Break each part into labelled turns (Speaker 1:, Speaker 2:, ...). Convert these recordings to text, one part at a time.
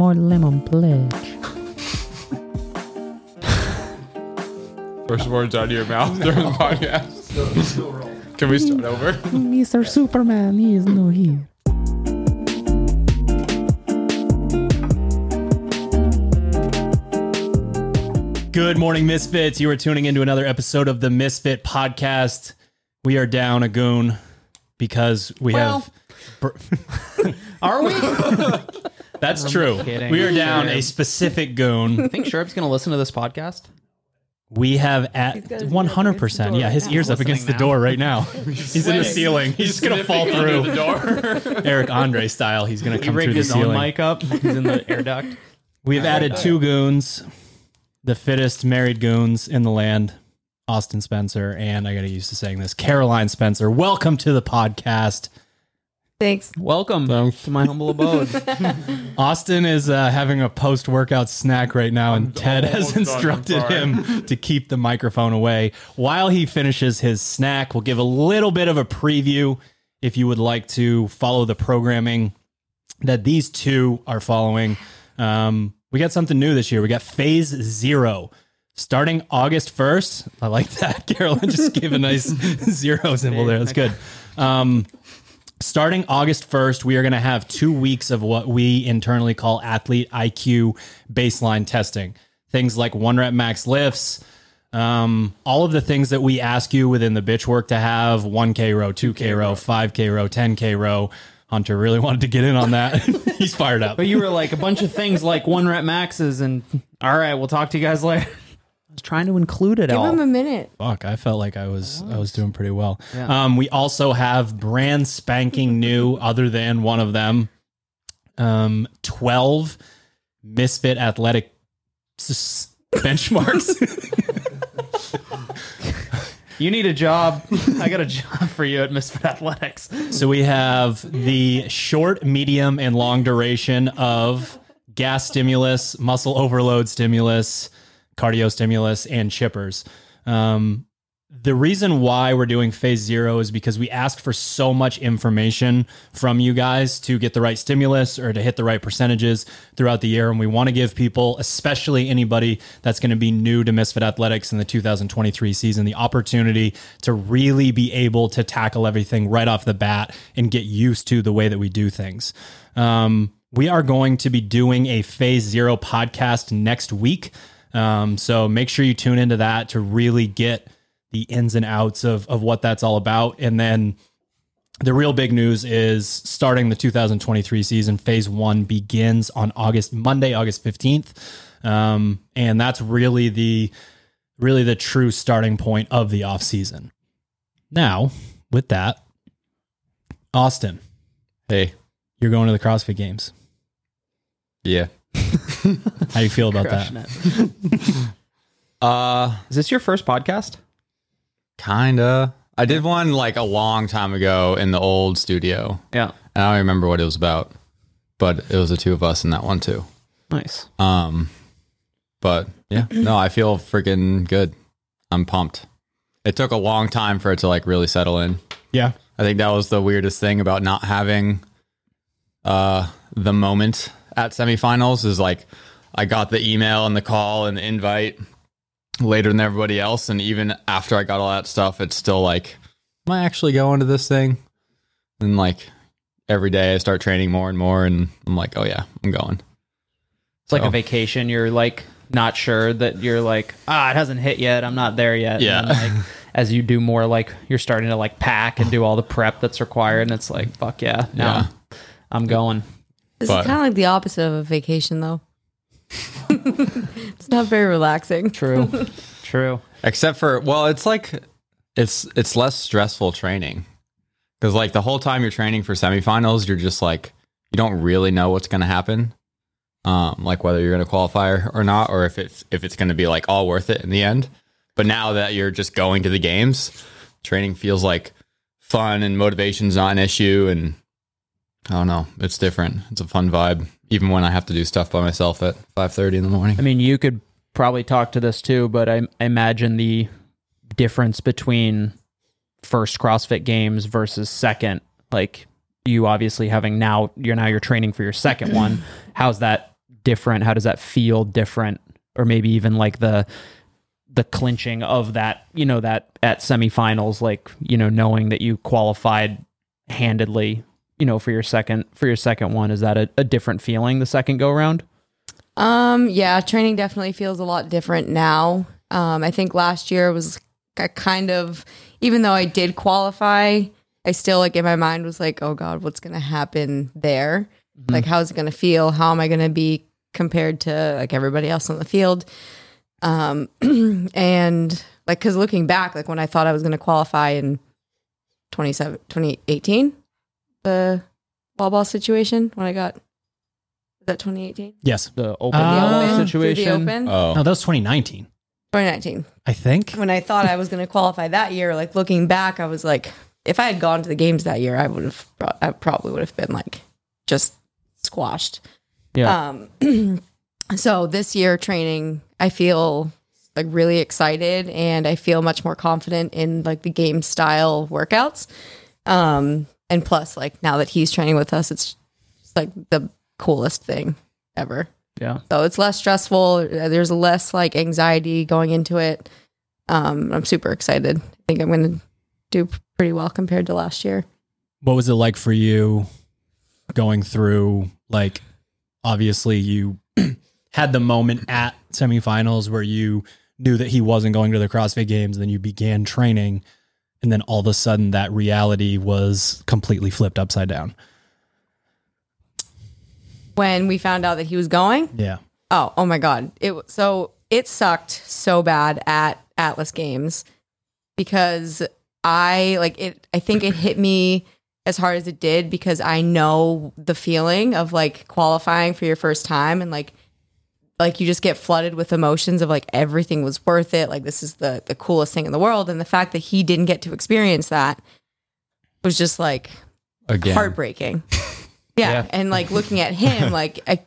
Speaker 1: more lemon pledge.
Speaker 2: First words out of your mouth during the podcast. Can we start over?
Speaker 1: Mr. Superman, he is no here.
Speaker 3: Good morning, Misfits. You are tuning into another episode of the Misfit Podcast. We are down a goon because we
Speaker 4: Well,
Speaker 3: have.
Speaker 4: Are we?
Speaker 3: That's true.
Speaker 4: kidding.
Speaker 3: We are down
Speaker 4: Sure.
Speaker 3: a specific goon.
Speaker 4: I think Sherp's going to listen to this podcast?
Speaker 3: We have at
Speaker 5: got his ear up
Speaker 3: hundred
Speaker 5: against the
Speaker 3: percent.
Speaker 5: door
Speaker 3: Yeah,
Speaker 5: right
Speaker 3: his
Speaker 5: now.
Speaker 3: ears up
Speaker 4: Listening
Speaker 3: against the
Speaker 4: now.
Speaker 3: door right now. He's in the ceiling. He's just gonna fall through.
Speaker 2: the door.
Speaker 3: Eric Andre style. He's gonna
Speaker 4: He
Speaker 3: come through
Speaker 4: rigged
Speaker 3: the
Speaker 4: his own
Speaker 3: ceiling.
Speaker 4: mic up. He's in the air duct.
Speaker 3: We've added two goons, the fittest married goons in the land, Austin Spencer, and I got to use to saying this, Caroline Spencer. Welcome to the podcast.
Speaker 5: Thanks.
Speaker 4: Welcome Thanks. to my humble abode.
Speaker 3: Austin is uh, having a post workout snack right now, and Ted has
Speaker 2: almost done,
Speaker 3: instructed him to keep the microphone away. While he finishes his snack, we'll give a little bit of a preview if you would like to follow the programming that these two are following. Um, we got something new this year. We got Phase Zero. Starting August 1st. I like that. Carolyn just gave a nice zero symbol there. That's good. Um, starting August 1st, we are going to have two weeks of what we internally call athlete IQ baseline testing. Things like one rep max lifts, um, all of the things that we ask you within the bitch work to have 1K row, 2K row, 5K row, 10K row. Hunter really wanted to get in on that. He's fired up.
Speaker 4: But you were like a bunch of things like one rep maxes and all right, we'll talk to you guys later. I was trying to include it
Speaker 5: Give
Speaker 4: all.
Speaker 5: him a minute.
Speaker 3: Fuck, I felt like I was I was doing pretty well. Um, we also have brand spanking new, other than one of them, um, twelve Misfit Athletic s- benchmarks.
Speaker 4: you need a job. I got a job for you at Misfit Athletics.
Speaker 3: so we have the short, medium, and long duration of gas stimulus, muscle overload stimulus, cardio stimulus, and chippers. Um, the reason why we're doing phase zero is because we ask for so much information from you guys to get the right stimulus or to hit the right percentages throughout the year. And we want to give people, especially anybody that's going to be new to Misfit Athletics in the 2023 season, the opportunity to really be able to tackle everything right off the bat and get used to the way that we do things. Um, we are going to be doing a phase zero podcast next week. Um, so make sure you tune into that to really get the ins and outs of, of what that's all about. And then the real big news is starting the 2023 season, phase one begins on August, Monday, August 15th. Um, and that's really the, really the true starting point of the off season. Now, with that, Austin,
Speaker 2: Hey.
Speaker 3: you're going to the CrossFit games.
Speaker 2: Yeah.
Speaker 3: How do you feel about that?
Speaker 4: Crushing it.
Speaker 2: Uh,
Speaker 4: Is this your first podcast?
Speaker 2: kinda. I did one like a long time ago in the old studio.
Speaker 4: Yeah.
Speaker 2: I don't remember what it was about, but it was the two of us in that one too.
Speaker 4: Nice.
Speaker 2: Um, but yeah, no, I feel freaking good. I'm pumped. It took a long time for it to like really settle in.
Speaker 3: Yeah.
Speaker 2: I think that was the weirdest thing about not having uh the moment at semifinals is like I got the email and the call and the invite later than everybody else and even after I got all that stuff it's still like am I actually going to this thing? And like every day I start training more and more and I'm like, "Oh yeah, I'm going."
Speaker 4: It's like a vacation. You're like not sure that you're like, ah, it hasn't hit yet. I'm not there yet.
Speaker 2: Yeah.
Speaker 4: And like, as you do more, like you're starting to like pack and do all the prep that's required, and it's like, fuck yeah, now
Speaker 2: Yeah.
Speaker 4: I'm going.
Speaker 5: This
Speaker 2: But-
Speaker 5: is kind of like the opposite of a vacation, though. it's not very relaxing.
Speaker 4: True. True.
Speaker 2: Except for well, it's like it's it's less stressful training because like the whole time you're training for semifinals, you're just like you don't really know what's going to happen, um, like whether you're going to qualify or, or not, or if it's if it's going to be like all worth it in the end. But now that you're just going to the games, training feels like fun and motivation's not an issue, and I don't know, it's different. It's a fun vibe, even when I have to do stuff by myself at five thirty in the morning.
Speaker 4: I mean, you could probably talk to this too, but I, I imagine the difference between first CrossFit games versus second, like you obviously having now you're now you're training for your second one. How's that different? How does that feel different? Or maybe even like the the clinching of that, you know, that at semifinals, like, you know, knowing that you qualified handedly, you know, for your second for your second one. Is that a, a different feeling the second go around?
Speaker 5: Um, yeah, training definitely feels a lot different now. Um, I think last year was a kind of, even though I did qualify, I still like in my mind was like, oh God, what's going to happen there? Like, how's it going to feel? How am I going to be compared to like everybody else on the field? Um, and like, cause looking back, like when I thought I was going to qualify in 27, 2018, the ball ball situation when I got, is that 2018?
Speaker 3: Yes.
Speaker 4: The open
Speaker 3: Uh,
Speaker 4: yellow
Speaker 5: Open? Through
Speaker 4: situation.
Speaker 5: The open?
Speaker 2: Oh,
Speaker 3: No, that was 2019.
Speaker 5: 2019.
Speaker 3: I think.
Speaker 5: when I thought I was going to qualify that year, like looking back, I was like, if I had gone to the games that year, I would have, I probably would have been like just squashed.
Speaker 4: Yeah.
Speaker 5: Um, so this year training, I feel like really excited and I feel much more confident in like the game style workouts. Um, and plus, like now that he's training with us, it's just like the coolest thing ever.
Speaker 4: yeah.
Speaker 5: So it's less stressful. There's less like anxiety going into it. Um, I'm super excited. I think I'm going to do pretty well compared to last year.
Speaker 3: What was it like for you going through like obviously you had the moment at semifinals where you knew that he wasn't going to the CrossFit games and then you began training and then all of a sudden that reality was completely flipped upside down.
Speaker 5: When we found out that he was going,
Speaker 3: Yeah.
Speaker 5: oh, oh my god! It so it sucked so bad at Atlas Games because I like it. I think it hit me as hard as it did because I know the feeling of like qualifying for your first time and like like you just get flooded with emotions of like everything was worth it like this is the the coolest thing in the world and the fact that he didn't get to experience that was just like
Speaker 2: again.
Speaker 5: heartbreaking yeah. and like looking at him like I,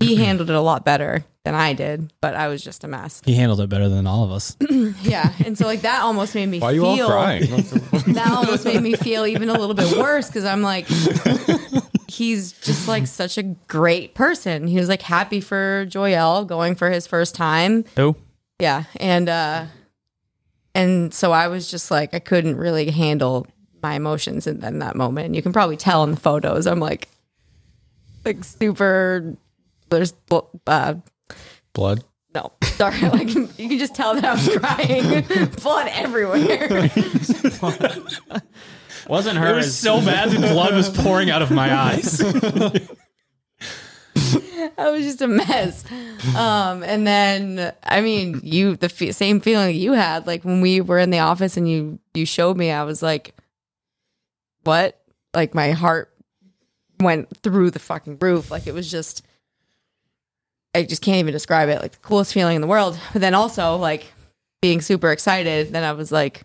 Speaker 5: he handled it a lot better than i did but i was just a mess
Speaker 3: He handled it better than all of us.
Speaker 5: yeah and so like that almost made me
Speaker 2: Why are you all
Speaker 5: feel
Speaker 2: crying?
Speaker 5: that almost made me feel even a little bit worse because I'm like, he's just like such a great person. He was like happy for Joyelle going for his first time.
Speaker 4: Oh.
Speaker 5: Yeah. And, uh, and so I was just like, I couldn't really handle my emotions in, in that moment. And you can probably tell in the photos, I'm like, like super, there's, uh,
Speaker 2: Blood.
Speaker 5: no, sorry. Like you can just tell that I was crying, blood everywhere.
Speaker 4: Wasn't her.
Speaker 3: It was so bad the blood was pouring out of my eyes.
Speaker 5: I was just a mess. Um, and then, I mean, you the fe- same feeling you had, like when we were in the office and you you showed me, I was like, "What?" Like my heart went through the fucking roof. Like it was just, I just can't even describe it. Like the coolest feeling in the world. But then also like being super excited. Then I was like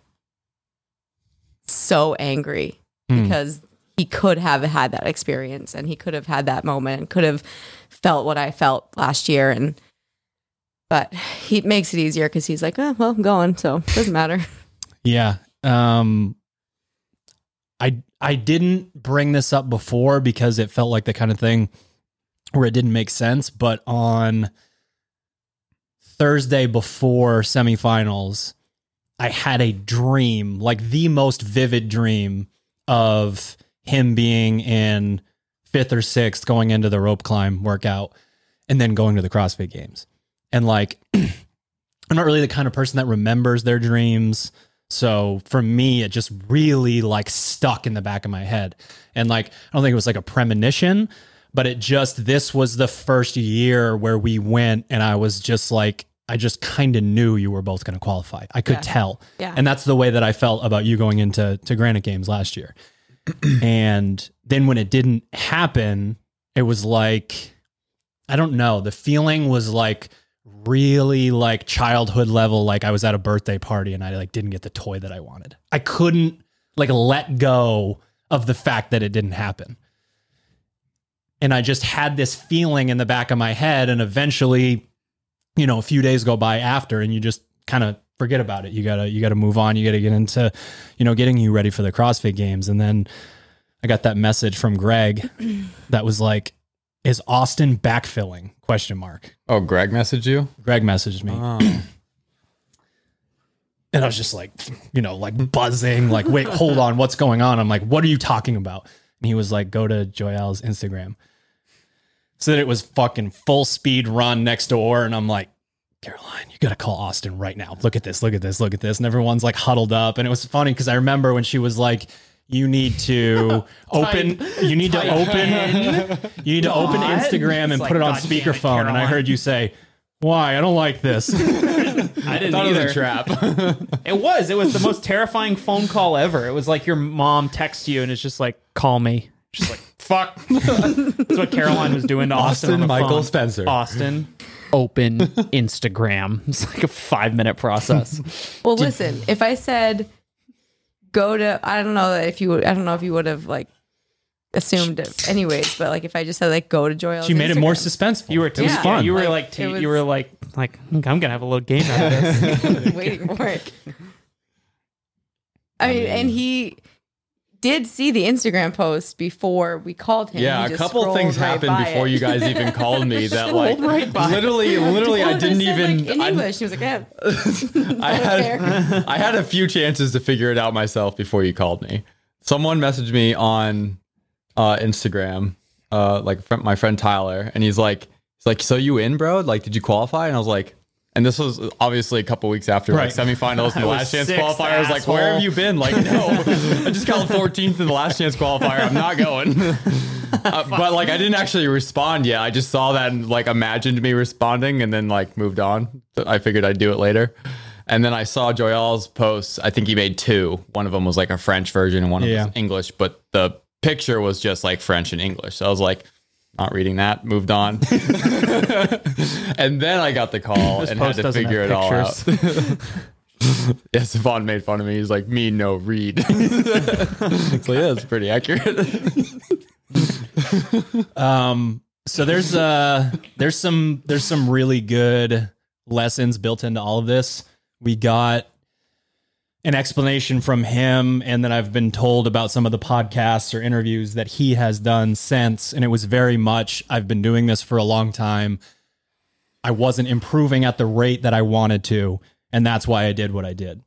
Speaker 5: so angry because he could have had that experience and he could have had that moment and could have felt what I felt last year and but he makes it easier because he's like, oh well, I'm going, so it doesn't matter.
Speaker 3: Yeah. Um I I didn't bring this up before because it felt like the kind of thing where it didn't make sense, but on Thursday before semifinals, I had a dream, like the most vivid dream of him being in fifth or sixth going into the rope climb workout and then going to the CrossFit games. And like I'm not really the kind of person that remembers their dreams. So for me, it just really like stuck in the back of my head. And like, I don't think it was like a premonition, but it just, this was the first year where we went and I was just like, I just kind of knew you were both going to qualify. I could
Speaker 5: Yeah.
Speaker 3: tell.
Speaker 5: Yeah.
Speaker 3: And that's the way that I felt about you going into to Granite Games last year. and then when it didn't happen, it was like, I don't know. The feeling was like really like childhood level. Like I was at a birthday party and I like didn't get the toy that I wanted. I couldn't like let go of the fact that it didn't happen. And I just had this feeling in the back of my head. And eventually, you know, a few days go by after and you just kind of forget about it. You gotta, you gotta move on. You gotta get into, you know, getting you ready for the CrossFit games. And then I got that message from Greg that was like, is Austin backfilling? Question mark.
Speaker 2: Oh, Greg messaged you?
Speaker 3: Greg messaged me.
Speaker 2: Oh.
Speaker 3: And I was just like, you know, like buzzing, like, wait, hold on, what's going on? I'm like, what are you talking about? And he was like, go to Joel's Instagram. So that it was fucking full speed run next door. And I'm like, Caroline, you gotta call Austin right now. Look at this, look at this, look at this. And everyone's like huddled up. And it was funny because I remember when she was like, you need to open you need to open you need to open Instagram and put it on
Speaker 4: "God damn it,
Speaker 3: speakerphone. and I heard you say, Why? I don't like this.
Speaker 4: I didn't
Speaker 2: Thought it was
Speaker 4: either.
Speaker 2: trap.
Speaker 4: It was. It was the most terrifying phone call ever. It was like your mom texts you and it's just like, call me. Just like, fuck. That's what Caroline was doing to Austin. on
Speaker 2: Austin
Speaker 4: the
Speaker 2: Michael
Speaker 4: phone.
Speaker 2: Spencer.
Speaker 4: Austin. Open Instagram. It's like a five minute process.
Speaker 5: Well, listen, if I said go to, I don't know if you would, I don't know if you would have like assumed it anyways, but like if I just said like go to Joy's
Speaker 3: she made it more suspenseful.
Speaker 4: You were
Speaker 3: it was
Speaker 5: Yeah.
Speaker 3: fun.
Speaker 4: You were
Speaker 5: Like,
Speaker 4: like, t-
Speaker 5: was-
Speaker 4: you were like, like I'm gonna have a little game out of this.
Speaker 5: waiting for it. I mean, and he did see the Instagram post before we called him.
Speaker 2: Yeah,
Speaker 5: He
Speaker 2: a couple things
Speaker 5: right
Speaker 2: happened before
Speaker 5: it.
Speaker 2: you guys even called me that like
Speaker 4: right
Speaker 2: literally literally I didn't even
Speaker 5: like, in
Speaker 2: I,
Speaker 5: English. He was like, yeah,
Speaker 2: I had I had a few chances to figure it out myself before you called me. Someone messaged me on uh, Instagram, uh, like my friend Tyler, and he's like, he's like, so you in, bro? Like, did you qualify? And I was like, and this was obviously a couple weeks after
Speaker 3: Right.
Speaker 2: like semifinals and the last chance qualifier. I was like, where have you been? Like, no, I just got 14th in the last chance qualifier. I'm not going. Uh, but like, I didn't actually respond yet. I just saw that and like imagined me responding, and then like moved on. I figured I'd do it later. And then I saw Joyal's posts. I think he made two. One of them was like a French version, and one of them was English. But the picture was just like French and English. So I was like, not reading that. Moved on. and then I got the call
Speaker 4: This
Speaker 2: and had to figure it all out. yes, Savon made fun of me. He's like, me no read. so yeah, it's pretty accurate.
Speaker 3: Um, so there's uh there's some there's some really good lessons built into all of this. We got an explanation from him, and then I've been told about some of the podcasts or interviews that he has done since, and it was very much I've been doing this for a long time. I wasn't improving at the rate that I wanted to, and that's why I did what I did.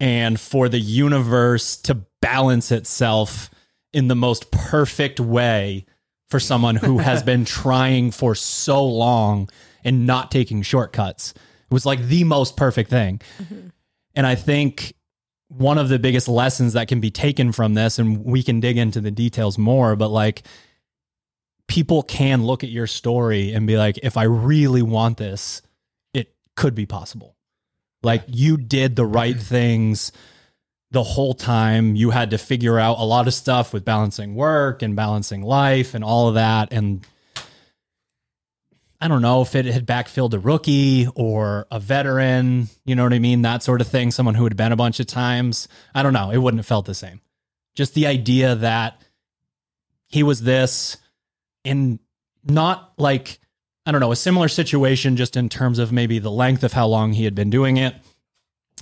Speaker 3: And for the universe to balance itself in the most perfect way for someone who has been trying for so long and not taking shortcuts. It was like the most perfect thing. Mm-hmm. And I think one of the biggest lessons that can be taken from this, and we can dig into the details more, but like people can look at your story and be like, if I really want this, it could be possible. Like you did the right things the whole time. You had to figure out a lot of stuff with balancing work and balancing life and all of that. And I don't know if it had backfilled a rookie or a veteran, you know what I mean? That sort of thing. Someone who had been a bunch of times. I don't know. It wouldn't have felt the same. Just the idea that he was this in not like, I don't know, a similar situation just in terms of maybe the length of how long he had been doing it.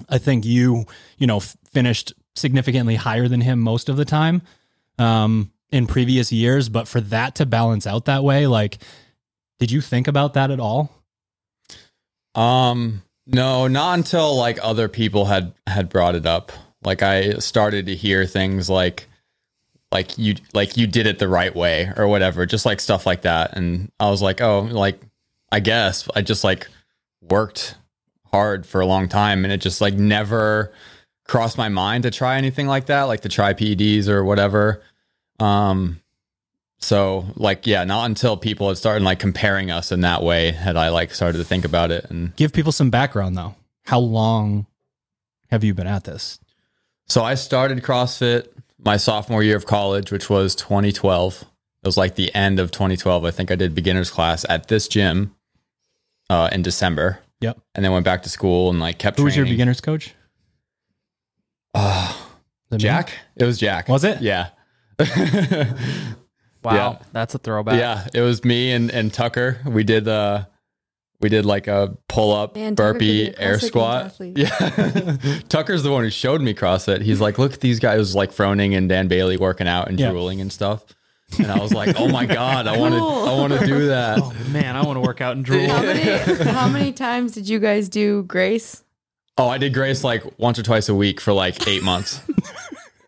Speaker 3: I think you, you know, f- finished significantly higher than him most of the time um, in previous years. But for that to balance out that way, like, did you think about that at all?
Speaker 2: Um, no, not until like other people had had brought it up. Like I started to hear things like like you like you did it the right way or whatever, just like stuff like that. And I was like, oh, like I guess I just like worked hard for a long time and it just like never crossed my mind to try anything like that, like to try PEDs or whatever. Um so like yeah, not until people had started like comparing us in that way had I like started to think about it and
Speaker 3: Give people some background though. How long have you been at this?
Speaker 2: So I started CrossFit my sophomore year of college, which was 2012. It was like the end of 2012. I think I did beginners class at this gym uh, in December,
Speaker 3: Yep.
Speaker 2: and then went back to school and like kept.
Speaker 3: Who was your beginner's coach?
Speaker 2: Uh,
Speaker 3: it me?
Speaker 2: Jack. It was Jack.
Speaker 3: Was it?
Speaker 2: Yeah.
Speaker 4: Wow,
Speaker 2: Yeah.
Speaker 4: that's a throwback.
Speaker 2: yeah, it was me and, and Tucker. We did uh we did like a pull up,
Speaker 5: Man, Tucker could be
Speaker 2: burpee, air squat. Yeah. Tucker's the one who showed me CrossFit. He's like, look at these guys like Froning and Dan Bailey working out and
Speaker 3: Yeah.
Speaker 2: drooling and stuff. And I was like, "Oh my god, I want to I want to do that."
Speaker 4: Man, I want to work out and drool.
Speaker 5: How many how many times did you guys do Grace?
Speaker 2: Oh, I did Grace like once or twice a week for like 8 months.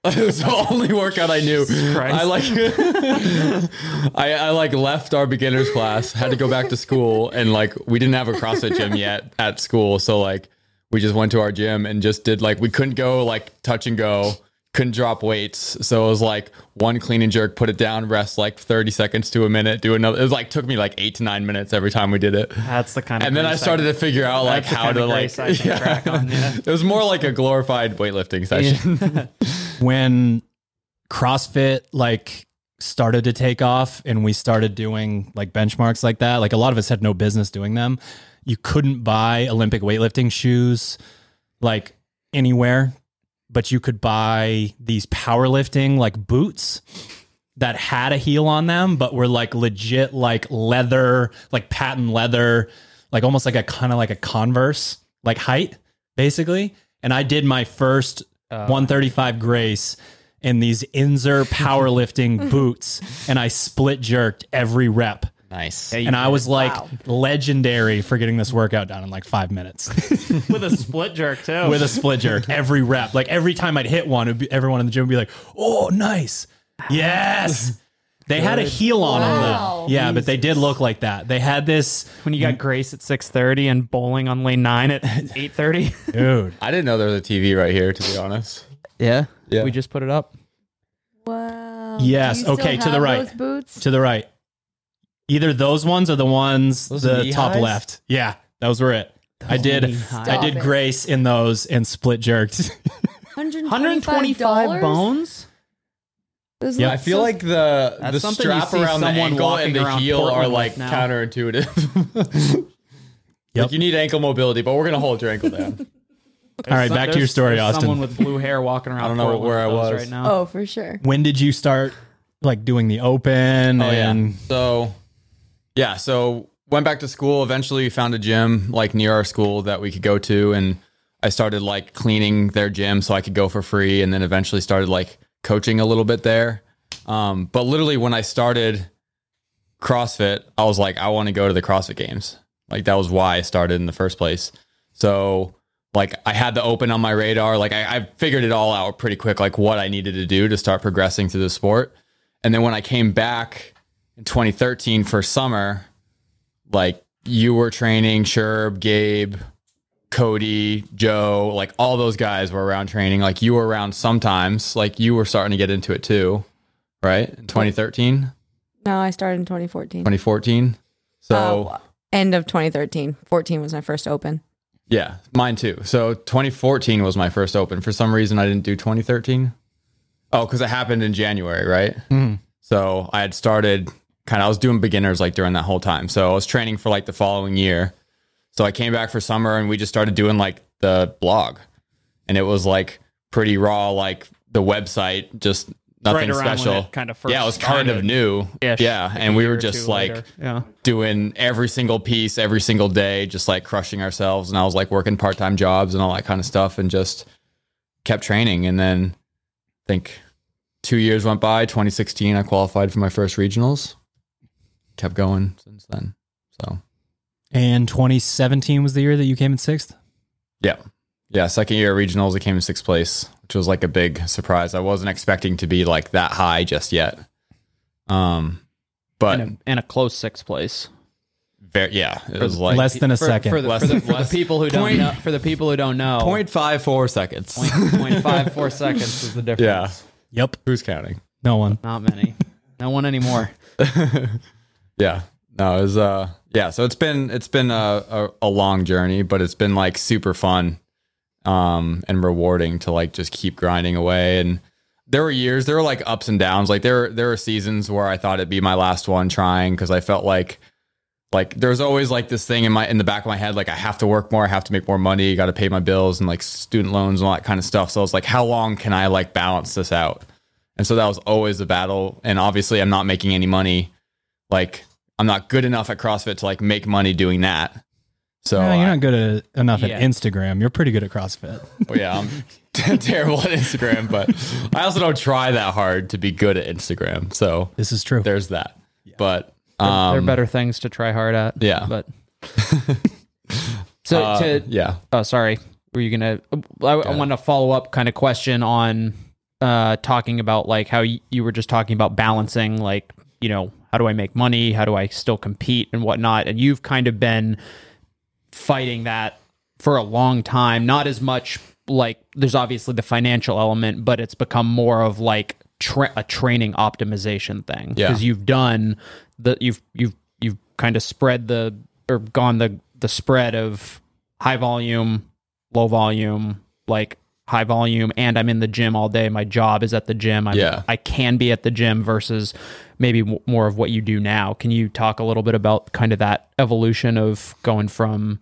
Speaker 2: it was the only workout I knew. I like I, I like left our beginners class, had to go back to school and like we didn't have a CrossFit gym yet at school, so like we just went to our gym and just did like we couldn't go like touch and go, couldn't drop weights. So it was like one clean and jerk, put it down, rest like 30 seconds to a minute, do another. It was like took me like 8 to 9 minutes every time we did it.
Speaker 4: That's the kind of.
Speaker 2: And then I
Speaker 4: grace
Speaker 2: started to figure out like how to like
Speaker 4: grace I can crack on, yeah.
Speaker 2: It was more like a glorified weightlifting session.
Speaker 3: when CrossFit like started to take off and we started doing like benchmarks like that, like a lot of us had no business doing them. You couldn't buy Olympic weightlifting shoes like anywhere, but you could buy these powerlifting like boots that had a heel on them, but were like legit like leather, like patent leather, like almost like a kind of like a Converse like height, basically. And I did my first 135 Grace in these Inzer powerlifting boots, and I split jerked every rep.
Speaker 2: nice.
Speaker 3: And I was like legendary for getting this workout done in like five minutes
Speaker 4: with a split jerk too.
Speaker 3: with a split jerk every rep. Like every time I'd hit one, be, everyone in the gym would be like, "Oh, nice, yes." They had a heel on them
Speaker 5: Wow.
Speaker 3: though. Yeah, but they did look like that. They had this
Speaker 4: when you got Grace at six thirty and bowling on lane nine at eight thirty.
Speaker 3: dude.
Speaker 2: I didn't know there was a TV right here, to be honest.
Speaker 4: Yeah,
Speaker 2: Yeah.
Speaker 4: We just put it up.
Speaker 5: Wow.
Speaker 3: Yes, okay, to the right.
Speaker 5: Those boots.
Speaker 3: to the right. Either those ones or the ones
Speaker 2: Those
Speaker 3: the
Speaker 2: knee
Speaker 3: top
Speaker 2: highs?
Speaker 3: left. Yeah, those were it. I did.
Speaker 4: highs.
Speaker 3: I did
Speaker 5: Stop it.
Speaker 3: grace in those and split jerked.
Speaker 4: Hundred twenty five bones.
Speaker 5: Those
Speaker 3: Yeah,
Speaker 5: look
Speaker 2: I feel
Speaker 5: so-
Speaker 2: like the
Speaker 4: That's
Speaker 2: the
Speaker 4: something you
Speaker 2: strap
Speaker 4: see
Speaker 2: around the
Speaker 4: someone
Speaker 2: ankle
Speaker 4: walking
Speaker 2: and the
Speaker 4: around
Speaker 2: heel are
Speaker 4: Portland
Speaker 2: like
Speaker 4: with now.
Speaker 2: counterintuitive.
Speaker 3: Yep.
Speaker 2: Like you need ankle mobility, but we're gonna hold your ankle down.
Speaker 3: All right, back to your story, Austin.
Speaker 4: Someone with blue hair walking around.
Speaker 2: I don't know
Speaker 4: Portland
Speaker 2: where
Speaker 4: with
Speaker 2: I
Speaker 4: those
Speaker 2: was.
Speaker 4: right now.
Speaker 5: Oh, for sure.
Speaker 3: when did you start like doing the open?
Speaker 2: Oh yeah.
Speaker 3: and
Speaker 2: So yeah, so went back to school. Eventually found a gym like near our school that we could go to, and I started like cleaning their gym so I could go for free, and then eventually started like coaching a little bit there. Um, but literally when I started CrossFit, I was like, I want to go to the CrossFit Games. Like that was why I started in the first place. So like I had the open on my radar. Like I, I figured it all out pretty quick, like what I needed to do to start progressing through the sport. And then when I came back in 2013 for summer, like you were training, Sherb, Gabe, Cody, Joe, like all those guys were around training. Like you were around sometimes. Like you were starting to get into it too, right? In 2013,
Speaker 5: No, I started in 2014.
Speaker 2: 2014. So
Speaker 5: Uh, end of 2013. 14 was my first open.
Speaker 2: yeah, mine too. So 2014 was my first open. For some reason, I didn't do 2013. Oh, because it happened in January, right? So I had started kind of, I was doing beginners like during that whole time. So I was training for like the following year. So I came back for summer and we just started doing like the blog. And it was like pretty raw, like the website, just nothing
Speaker 4: Right
Speaker 2: special.
Speaker 4: kind of first
Speaker 2: yeah, it was kind of new.
Speaker 4: Ish,
Speaker 2: yeah. and we were just like,
Speaker 4: yeah.
Speaker 2: doing every single piece every single day, just like crushing ourselves. And I was like working part time jobs and all that kind of stuff and just kept training. And then I think two years went by. 2016, I qualified for my first regionals. Kept going since then. So,
Speaker 3: and 2017 was the year that you came in sixth.
Speaker 2: yeah. Yeah. Second year at regionals, I came in sixth place, which was like a big surprise. I wasn't expecting to be like that high just yet. Um, but
Speaker 4: And a, and a close sixth place.
Speaker 2: very, yeah, it was like
Speaker 3: Less than a
Speaker 4: for,
Speaker 3: second.
Speaker 4: for the,
Speaker 2: Less
Speaker 4: for the,
Speaker 2: than-
Speaker 4: for the people who don't know. For the people who don't know,
Speaker 2: 0.54 seconds.
Speaker 4: point, point five four seconds is the difference.
Speaker 2: Yeah.
Speaker 3: Yep.
Speaker 2: Who's counting?
Speaker 3: No one.
Speaker 4: Not many. No one anymore.
Speaker 2: Yeah. No, it was uh yeah, so it's been it's been a, a, a long journey, but it's been like super fun um and rewarding to like just keep grinding away and there were years there were like ups and downs like there there were seasons where I thought it'd be my last one trying cuz I felt like like there's always like this thing in my in the back of my head like I have to work more, I have to make more money, got to pay my bills and like student loans and all that kind of stuff. So I was like how long can I like balance this out? And so that was always the battle and obviously I'm not making any money like I'm not good enough at CrossFit to like make money doing that. So
Speaker 3: No, you're
Speaker 2: I-
Speaker 3: not good at, enough
Speaker 4: Yeah.
Speaker 3: at Instagram. You're pretty good at CrossFit.
Speaker 2: well, yeah, I'm terrible at Instagram, but I also don't try that hard to be good at Instagram. So
Speaker 3: This is true.
Speaker 2: there's that. But
Speaker 4: there
Speaker 2: um,
Speaker 4: are better things to try hard at.
Speaker 2: yeah.
Speaker 4: But so
Speaker 2: uh,
Speaker 4: to
Speaker 2: yeah,
Speaker 4: oh sorry were you gonna i, I want to follow up kind of question on uh talking about like how y- you were just talking about balancing like you know how do i make money? How do i still compete and whatnot? And you've kind of been fighting that for a long time not as much like there's obviously the financial element but it's become more of like tra- a training optimization thing.
Speaker 2: Yeah.
Speaker 4: because you've done the you've you've you've kind of spread the or gone the the spread of high volume low volume like high volume and i'm in the gym all day. My job is at the gym. I'm,
Speaker 2: Yeah.
Speaker 4: i can be at the gym versus maybe more of what you do now can you talk a little bit about kind of that evolution of going from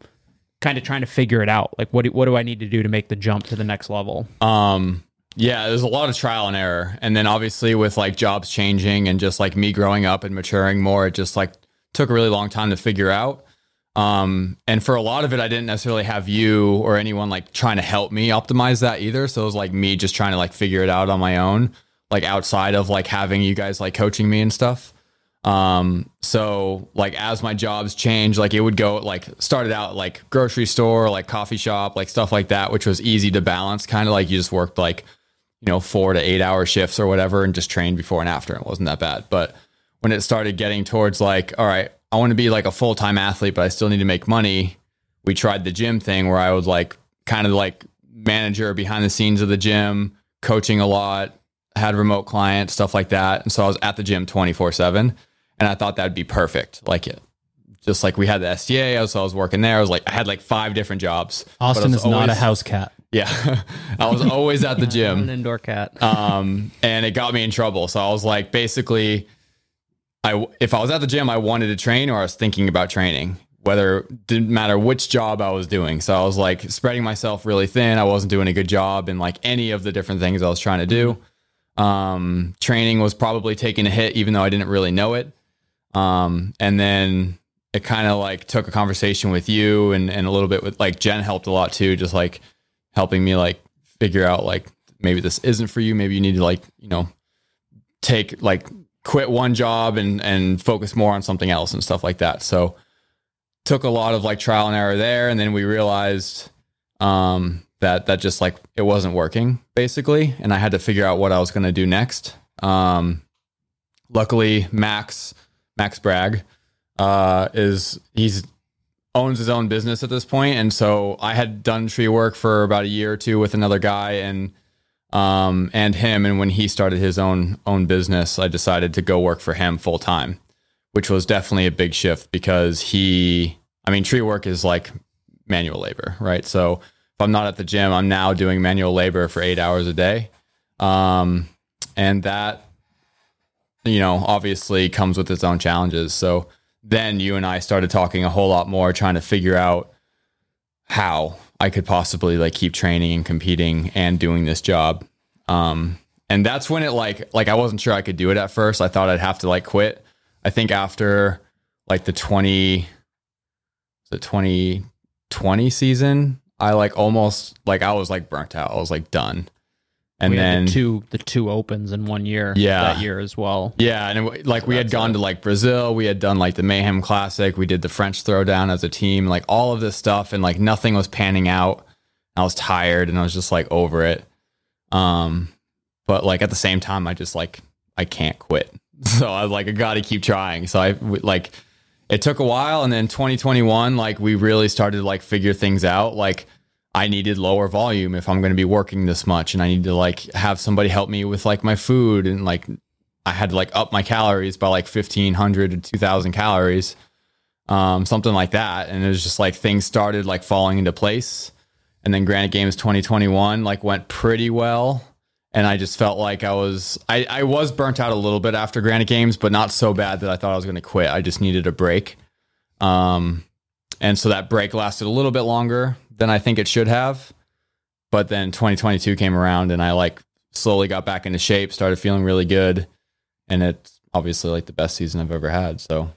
Speaker 4: kind of trying to figure it out like what do, what do i need to do to make the jump to the next level
Speaker 2: Um, yeah, there's a lot of trial and error. And then obviously with like jobs changing and just like me growing up and maturing more, it just like took a really long time to figure out. Um, and for a lot of it, I didn't necessarily have you or anyone like trying to help me optimize that either. So it was like me just trying to like figure it out on my own, like outside of like having you guys like coaching me and stuff. Um, so like as my jobs changed, like it would go like started out like grocery store, like coffee shop, like stuff like that, which was easy to balance. Kind of like you just worked like, you know, four to eight hour shifts or whatever and just trained before and after. It wasn't that bad. But when it started getting towards like, all right, I want to be like a full time athlete, but I still need to make money. We tried the gym thing where I was like kind of like manager behind the scenes of the gym, coaching a lot, had remote clients, stuff like that. And so I was at the gym 24 7. And I thought that'd be perfect. Like it. Just like we had the SDA, I was, I was working there. I was like, I had like five different jobs.
Speaker 3: Austin
Speaker 2: was
Speaker 3: is not a house cat.
Speaker 2: Yeah. I was always at the gym.
Speaker 4: an indoor cat
Speaker 2: um, and it got me in trouble. So I was like, basically, I if I was at the gym, I wanted to train, or I was thinking about training. Whether it didn't matter which job I was doing. So I was like spreading myself really thin. I wasn't doing a good job in like any of the different things I was trying to do. Um, training was probably taking a hit, even though I didn't really know it. Um, and then it kind of like took a conversation with you and, and a little bit with like Jen helped a lot too, just like helping me like figure out like maybe this isn't for you. Maybe you need to like, you know, take like quit one job and and focus more on something else and stuff like that. So took a lot of like trial and error there and then we realized um that that just like it wasn't working basically and I had to figure out what I was going to do next. Um luckily Max Max Bragg uh is he's owns his own business at this point and so I had done tree work for about a year or two with another guy and um and him and when he started his own own business I decided to go work for him full time which was definitely a big shift because he I mean tree work is like manual labor right so if I'm not at the gym I'm now doing manual labor for 8 hours a day um and that you know obviously comes with its own challenges so then you and I started talking a whole lot more, trying to figure out how I could possibly like keep training and competing and doing this job. Um, and that's when it like like I wasn't sure I could do it at first. I thought I'd have to like quit. I think after like the twenty the twenty twenty season, I like almost like I was like burnt out. I was like done. And
Speaker 4: we
Speaker 2: then
Speaker 4: had the two the two opens in one year
Speaker 2: Yeah.
Speaker 4: that year as well
Speaker 2: Yeah, and it, like we had gone
Speaker 4: it.
Speaker 2: to like Brazil, we had done like the Mayhem Classic, we did the French Throwdown as a team, like all of this stuff, and like nothing was panning out. I was tired, and I was just like over it. Um, but like at the same time, I just like I can't quit, so I was like I got to keep trying. So I like it took a while, and then 2021, like we really started to like figure things out, like. I needed lower volume if I'm going to be working this much and I need to like have somebody help me with like my food and like I had to like up my calories by like 1500 to 2000 calories. Um, something like that. And it was just like things started like falling into place. And then Granite Games 2021 like went pretty well. And I just felt like I was, I, I was burnt out a little bit after Granite Games, but not so bad that I thought I was going to quit. I just needed a break. Um, and so that break lasted a little bit longer than I think it should have. But then 2022 came around and I like slowly got back into shape, started feeling really good. And it's obviously like the best season I've ever had. So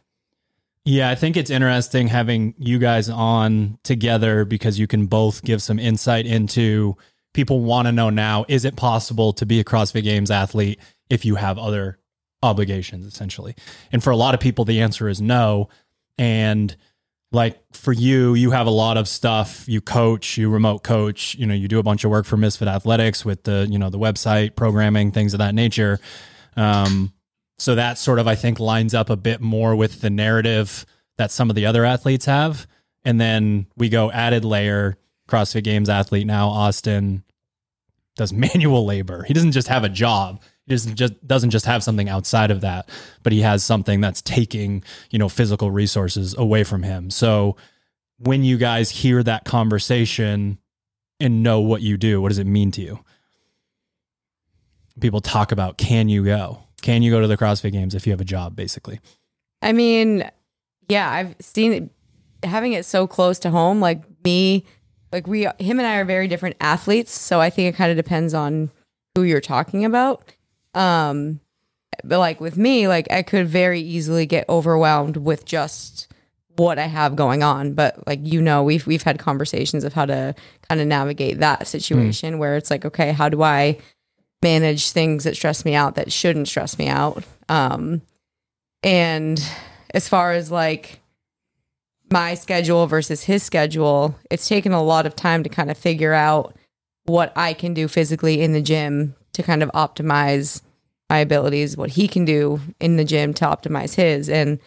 Speaker 3: Yeah, I think it's interesting having you guys on together because you can both give some insight into people want to know now is it possible to be a CrossFit Games athlete if you have other obligations, essentially? And for a lot of people, the answer is no. And like for you, you have a lot of stuff. You coach, you remote coach, you know, you do a bunch of work for Misfit Athletics with the, you know, the website programming, things of that nature. Um, so that sort of, I think, lines up a bit more with the narrative that some of the other athletes have. And then we go added layer, CrossFit Games athlete now, Austin does manual labor. He doesn't just have a job. He doesn't just doesn't just have something outside of that, but he has something that's taking, you know, physical resources away from him. So when you guys hear that conversation and know what you do, what does it mean to you? People talk about can you go? Can you go to the CrossFit games if you have a job, basically?
Speaker 5: I mean, yeah, I've seen it having it so close to home. Like me, like we, him and I are very different athletes. So I think it kind of depends on who you're talking about. Um, but like with me, like I could very easily get overwhelmed with just what I have going on. But like you know, we've we've had conversations of how to kind of navigate that situation where it's like, okay, how do I manage things that stress me out that shouldn't stress me out? Um, and as far as like my schedule versus his schedule, it's taken a lot of time to kind of figure out what I can do physically in the gym to kind of optimize my abilities, what he can do in the gym to optimize his. And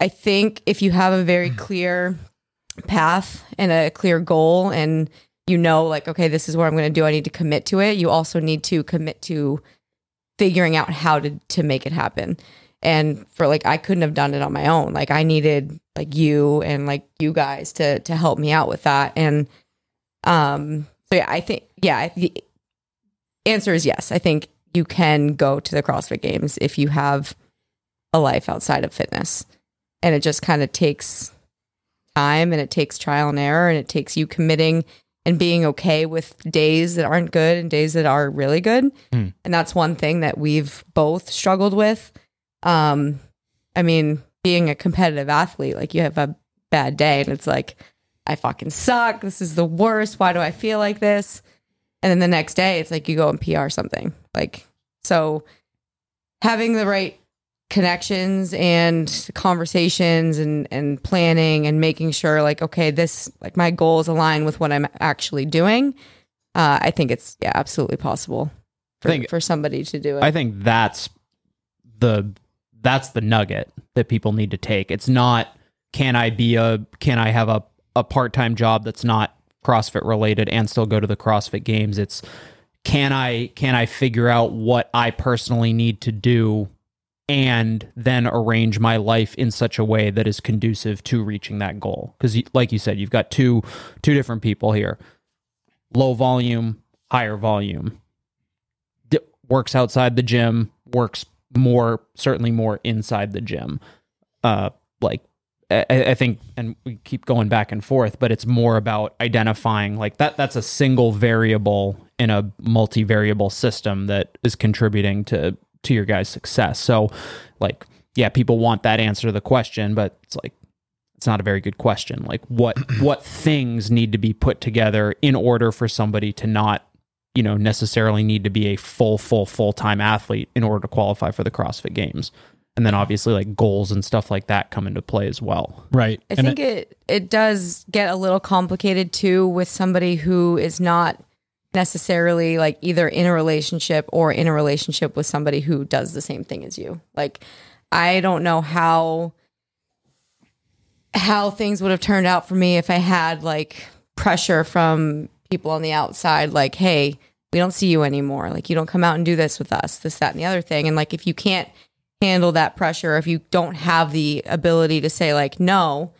Speaker 5: I think if you have a very mm-hmm. clear path and a clear goal and you know like okay this is what i'm going to do i need to commit to it you also need to commit to figuring out how to to make it happen and for like i couldn't have done it on my own like i needed like you and like you guys to to help me out with that and um so yeah i think yeah the answer is yes i think you can go to the crossfit games if you have a life outside of fitness and it just kind of takes time and it takes trial and error and it takes you committing and being okay with days that aren't good and days that are really good.
Speaker 3: Mm.
Speaker 5: And that's one thing that we've both struggled with. Um, I mean, being a competitive athlete, like you have a bad day and it's like, I fucking suck. This is the worst. Why do I feel like this? And then the next day, it's like you go and PR something. Like, so having the right connections and conversations and and planning and making sure like okay this like my goals align with what i'm actually doing uh i think it's yeah absolutely possible for,
Speaker 4: think-
Speaker 5: for somebody to do it
Speaker 4: I think that's the that's the nugget that people need to take. It's not can I be a can I have a, a part-time job that's not CrossFit related and still go to the CrossFit games. It's can I can I figure out what I personally need to do and then arrange my life in such a way that is conducive to reaching that goal because like you said you've got two two different people here low volume higher volume D- works outside the gym works more certainly more inside the gym. Uh like I, I think and we keep going back and forth but it's more about identifying like that that's a single variable in a multivariable system that is contributing to to your guys success. So like yeah people want that answer to the question but it's like it's not a very good question. Like what what things need to be put together in order for somebody to not you know necessarily need to be a full full full-time athlete in order to qualify for the CrossFit games and then obviously like goals and stuff like that come into play as well
Speaker 3: Right.
Speaker 5: I
Speaker 3: And
Speaker 5: think it it does get a little complicated too with somebody who is not necessarily like either in a relationship or in a relationship with somebody who does the same thing as you. Like I don't know how how things would have turned out for me if I had like pressure from people on the outside like hey, we don't see you anymore. Like you don't come out and do this with us, this that and the other thing. And like if you can't handle that pressure, if you don't have the ability to say like no,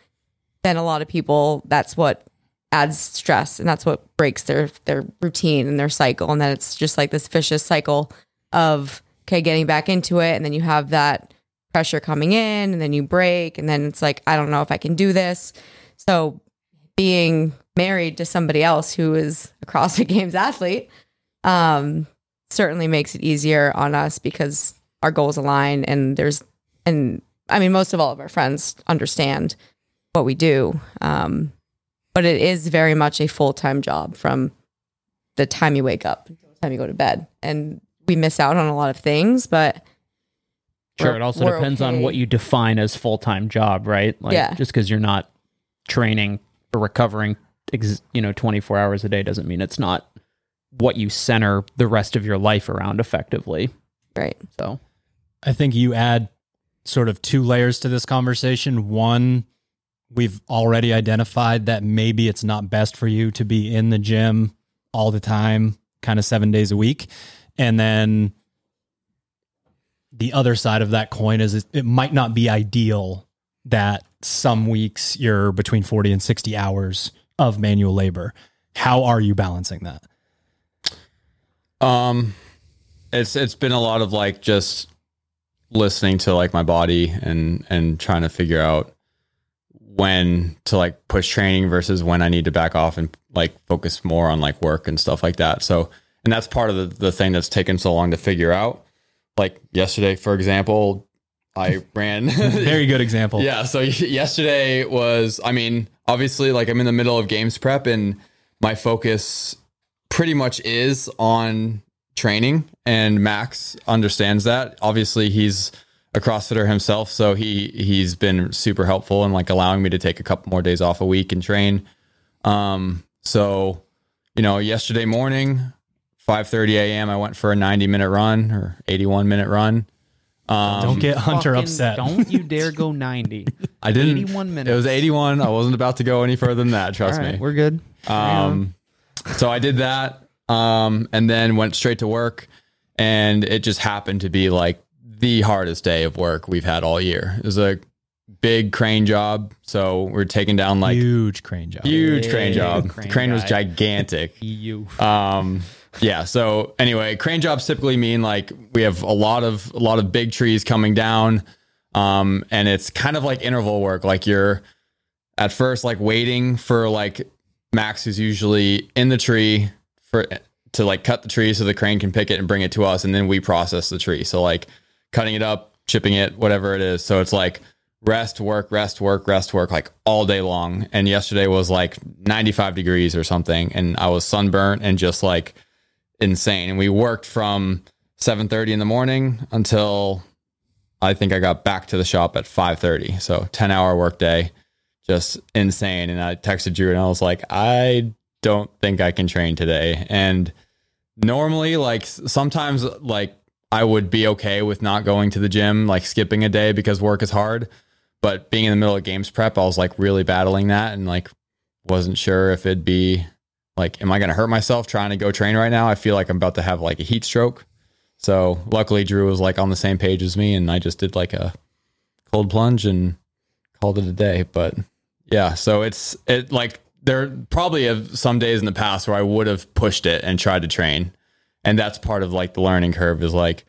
Speaker 5: then a lot of people that's what adds stress and that's what breaks their their routine and their cycle and then it's just like this vicious cycle of okay getting back into it and then you have that pressure coming in and then you break and then it's like I don't know if I can do this. So being married to somebody else who is a CrossFit Games athlete um certainly makes it easier on us because our goals align and there's and I mean most of all of our friends understand what we do. Um, but it is very much a full time job from the time you wake up, until the time you go to bed, and we miss out on a lot of things. But
Speaker 4: Sure. It also depends on what you define as full time job, right? Like
Speaker 5: Yeah.
Speaker 4: just because you're not training or recovering, ex- you know, 24 hours a day doesn't mean it's not what you center the rest of your life around effectively.
Speaker 5: right.
Speaker 4: So
Speaker 3: I think you add sort of two layers to this conversation. One, we've already identified that maybe it's not best for you to be in the gym all the time, kind of seven days a week. And then the other side of that coin is it- it might not be ideal that some weeks you're between 40 and 60 hours of manual labor. How are you balancing that?
Speaker 2: Um, it's it's been a lot of like just listening to like my body and and trying to figure out when to like push training versus when I need to back off and like focus more on like work and stuff like that. So, and that's part of the, the thing that's taken so long to figure out. Like yesterday, for example, I ran
Speaker 3: Very good example.
Speaker 2: yeah. So yesterday was, I mean, obviously, like I'm in the middle of games prep, and my focus pretty much is on training. And Max understands that. Obviously, he's a CrossFitter himself, so he he's been super helpful in like allowing me to take a couple more days off a week and train. Um, so you know, yesterday morning, 5:30 a.m., I went for a 90 minute run or 81 minute run. Um,
Speaker 3: Don't get Hunter
Speaker 4: Fucking
Speaker 3: upset.
Speaker 4: Don't you dare go 90.
Speaker 2: I didn't.
Speaker 4: 81
Speaker 2: It was 81. I wasn't about to go any further than that.
Speaker 4: All
Speaker 2: Trust
Speaker 4: right,
Speaker 2: me.
Speaker 4: we're good.
Speaker 2: Um, so I did that, um, and then went straight to work, and it just happened to be like the hardest day of work we've had all year. It was a big crane job, so we're taking down like
Speaker 3: Huge crane job.
Speaker 2: huge crane
Speaker 4: Big
Speaker 2: job.
Speaker 4: crane
Speaker 2: the crane was
Speaker 4: guy.
Speaker 2: gigantic.
Speaker 4: You.
Speaker 2: Um, yeah. So anyway, crane jobs typically mean like we have a lot of a lot of big trees coming down, um, and it's kind of like interval work. Like you're at first like waiting for like Max, who's usually in the tree for to like cut the tree so the crane can pick it and bring it to us, and then we process the tree. So like cutting it up, chipping it, whatever it is. So it's like rest, work, rest, work, rest, work, like all day long. And yesterday was like 95 degrees or something, and I was sunburnt and just like insane. And we worked from 7:30 in the morning until I think I got back to the shop at 5:30. So 10 hour workday, just insane. And I texted Drew and I was like, I don't think I can train today. And normally, like sometimes, like I would be okay with not going to the gym, like skipping a day because work is hard. But being in the middle of games prep, I was like really battling that and like wasn't sure if it'd be like, am I going to hurt myself trying to go train right now? I feel like I'm about to have like a heat stroke. So luckily, Drew was like on the same page as me, and I just did like a cold plunge and called it a day. But yeah, so it's it like there probably have some days in the past where I would have pushed it and tried to train, and that's part of like the learning curve is like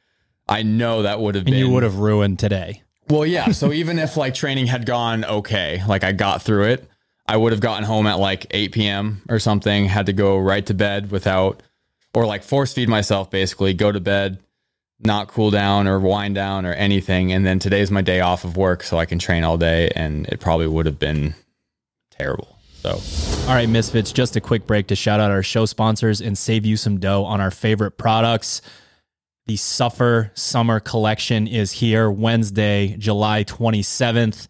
Speaker 2: I know that would have
Speaker 3: And
Speaker 2: been
Speaker 3: you would have ruined today.
Speaker 2: well, yeah. So even if like training had gone okay, like I got through it, I would have gotten home at like 8 p.m. or something, had to go right to bed without, or like force feed myself basically, go to bed, not cool down or wind down or anything. And then today's my day off of work, so I can train all day. And it probably would have been terrible. So
Speaker 3: All right, Misfits, just a quick break to shout out our show sponsors and save you some dough on our favorite products. The Suffer Summer Collection is here Wednesday, July 27th.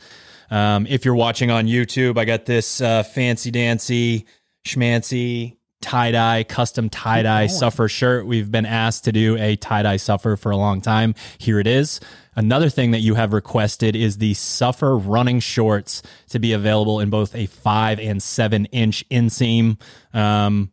Speaker 3: Um, if you're watching on YouTube, I got this uh, fancy dancy, schmancy tie dye, custom tie dye Suffer shirt. We've been asked to do a tie dye Suffer for a long time. Here it is. Another thing that you have requested is the Suffer running shorts to be available in both a five and seven inch inseam. Um,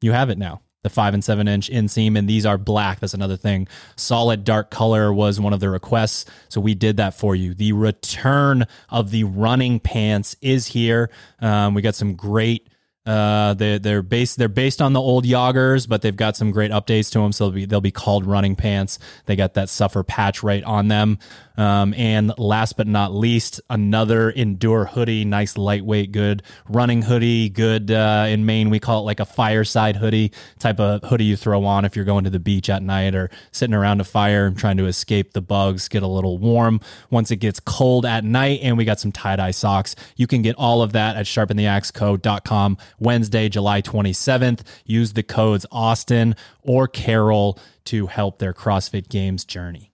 Speaker 3: you have it now. The five and seven inch inseam, and these are black. That's another thing. Solid dark color was one of the requests, so we did that for you. The return of the running pants is here. Um, we got some great. Uh, they they're based they're based on the old Yoggers, but they've got some great updates to them. So they'll be they'll be called running pants. They got that suffer patch right on them. Um, and last but not least, another Endure hoodie, nice lightweight, good running hoodie. Good uh, in Maine, we call it like a fireside hoodie type of hoodie you throw on if you're going to the beach at night or sitting around a fire and trying to escape the bugs, get a little warm once it gets cold at night. And we got some tie dye socks. You can get all of that at sharpentheaxeco.com Wednesday, July 27th. Use the codes Austin or Carol to help their CrossFit Games journey.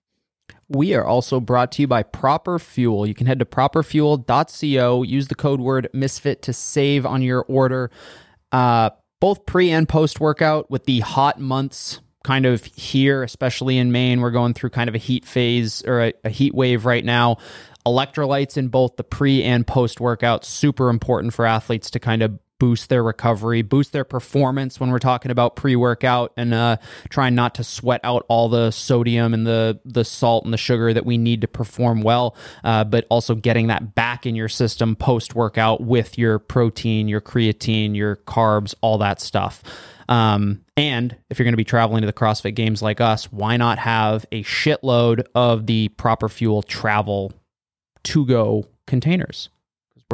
Speaker 4: We are also brought to you by Proper Fuel. You can head to properfuel.co, use the code word misfit to save on your order. Uh, both pre and post workout with the hot months kind of here, especially in Maine. We're going through kind of a heat phase or a, a heat wave right now. Electrolytes in both the pre and post workout, super important for athletes to kind of boost their recovery, boost their performance when we're talking about pre-workout and uh, trying not to sweat out all the sodium and the the salt and the sugar that we need to perform well, uh, but also getting that back in your system post-workout with your protein, your creatine, your carbs, all that stuff. Um, and if you're going to be traveling to the CrossFit Games like us, why not have a shitload of the proper fuel travel to go containers?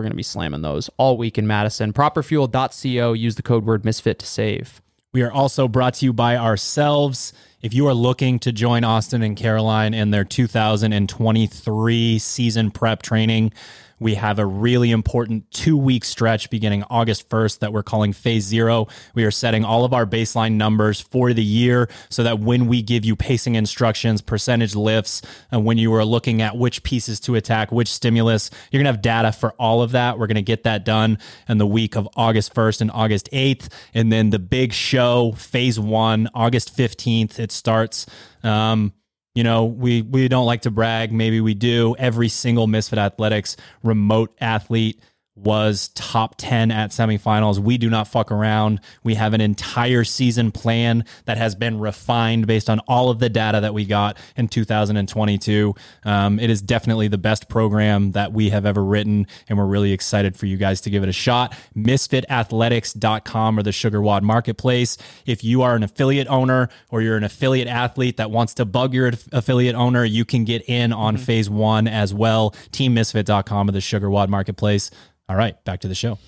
Speaker 4: We're going to be slamming those all week in Madison. Properfuel.co. Use the code word misfit to save.
Speaker 3: We are also brought to you by ourselves. If you are looking to join Austin and Caroline in their 2023 season prep training, we have a really important two week stretch beginning August 1st that we're calling phase zero. We are setting all of our baseline numbers for the year so that when we give you pacing instructions, percentage lifts, and when you are looking at which pieces to attack, which stimulus, you're going to have data for all of that. We're going to get that done in the week of August 1st and August 8th. And then the big show, phase one, August 15th, it starts. Um, you know, we we don't like to brag, maybe we do. Every single Misfit Athletics remote athlete was top 10 at semifinals. We do not fuck around. We have an entire season plan that has been refined based on all of the data that we got in 2022. Um, it is definitely the best program that we have ever written, and we're really excited for you guys to give it a shot. MisfitAthletics.com or the SugarWOD Marketplace. If you are an affiliate owner or you're an affiliate athlete that wants to bug your affiliate owner, you can get in on phase one as well. TeamMisfit.com or the SugarWOD Marketplace. All right, back to the show.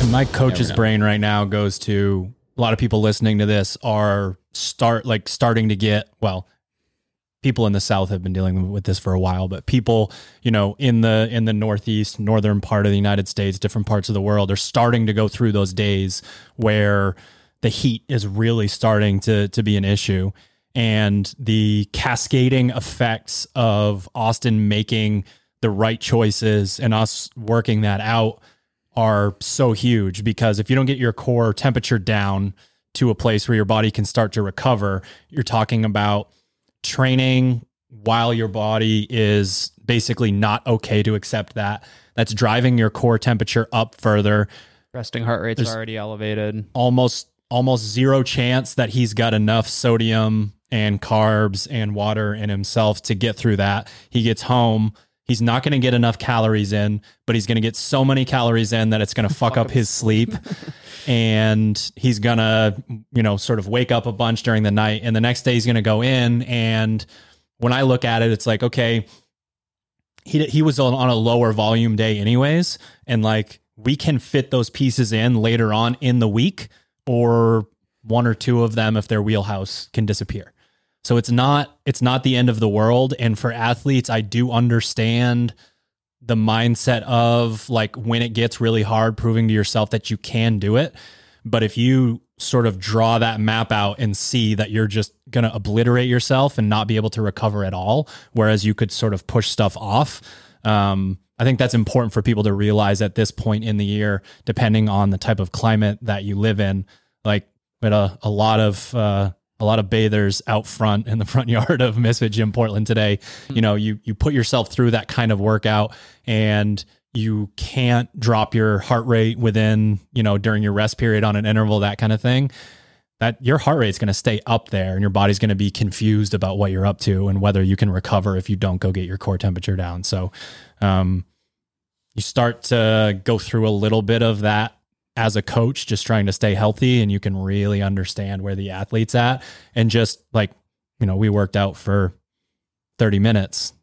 Speaker 3: And my coach's brain right now goes to a lot of people listening to this are start like starting to get well people in the south have been dealing with this for a while but people you know in the in the northeast northern part of the united states different parts of the world are starting to go through those days where the heat is really starting to to be an issue and the cascading effects of austin making the right choices and us working that out are so huge because if you don't get your core temperature down to a place where your body can start to recover, you're talking about training while your body is basically not okay to accept that. That's driving your core temperature up further.
Speaker 4: Resting heart rate's
Speaker 3: There's-
Speaker 4: already elevated.
Speaker 3: Almost almost zero chance that he's got enough sodium and carbs and water in himself to get through that. He gets home, he's not going to get enough calories in, but he's going to get so many calories in that it's going to fuck up his sleep. and he's going to, you know, sort of wake up a bunch during the night. And the next day he's going to go in. And when I look at it, it's like, okay, he, he was on, on a lower volume day, anyways. And like, we can fit those pieces in later on in the week, or one or two of them, if their wheelhouse can disappear. So it's not it's not the end of the world and for athletes I do understand the mindset of like when it gets really hard proving to yourself that you can do it. But if you sort of draw that map out and see that you're just going to obliterate yourself and not be able to recover at all whereas you could sort of push stuff off um, I think that's important for people to realize at this point in the year, depending on the type of climate that you live in. Like, but a, a lot of uh, a lot of bathers out front in the front yard of Misfit Gym Portland today. You know, you you put yourself through that kind of workout, and you can't drop your heart rate within you know during your rest period on an interval, that kind of thing. That your heart rate is going to stay up there, and your body's going to be confused about what you're up to and whether you can recover if you don't go get your core temperature down. So, um, you start to go through a little bit of that as a coach, just trying to stay healthy, and you can really understand where the athlete's at. And just like, you know, we worked out for 30 minutes,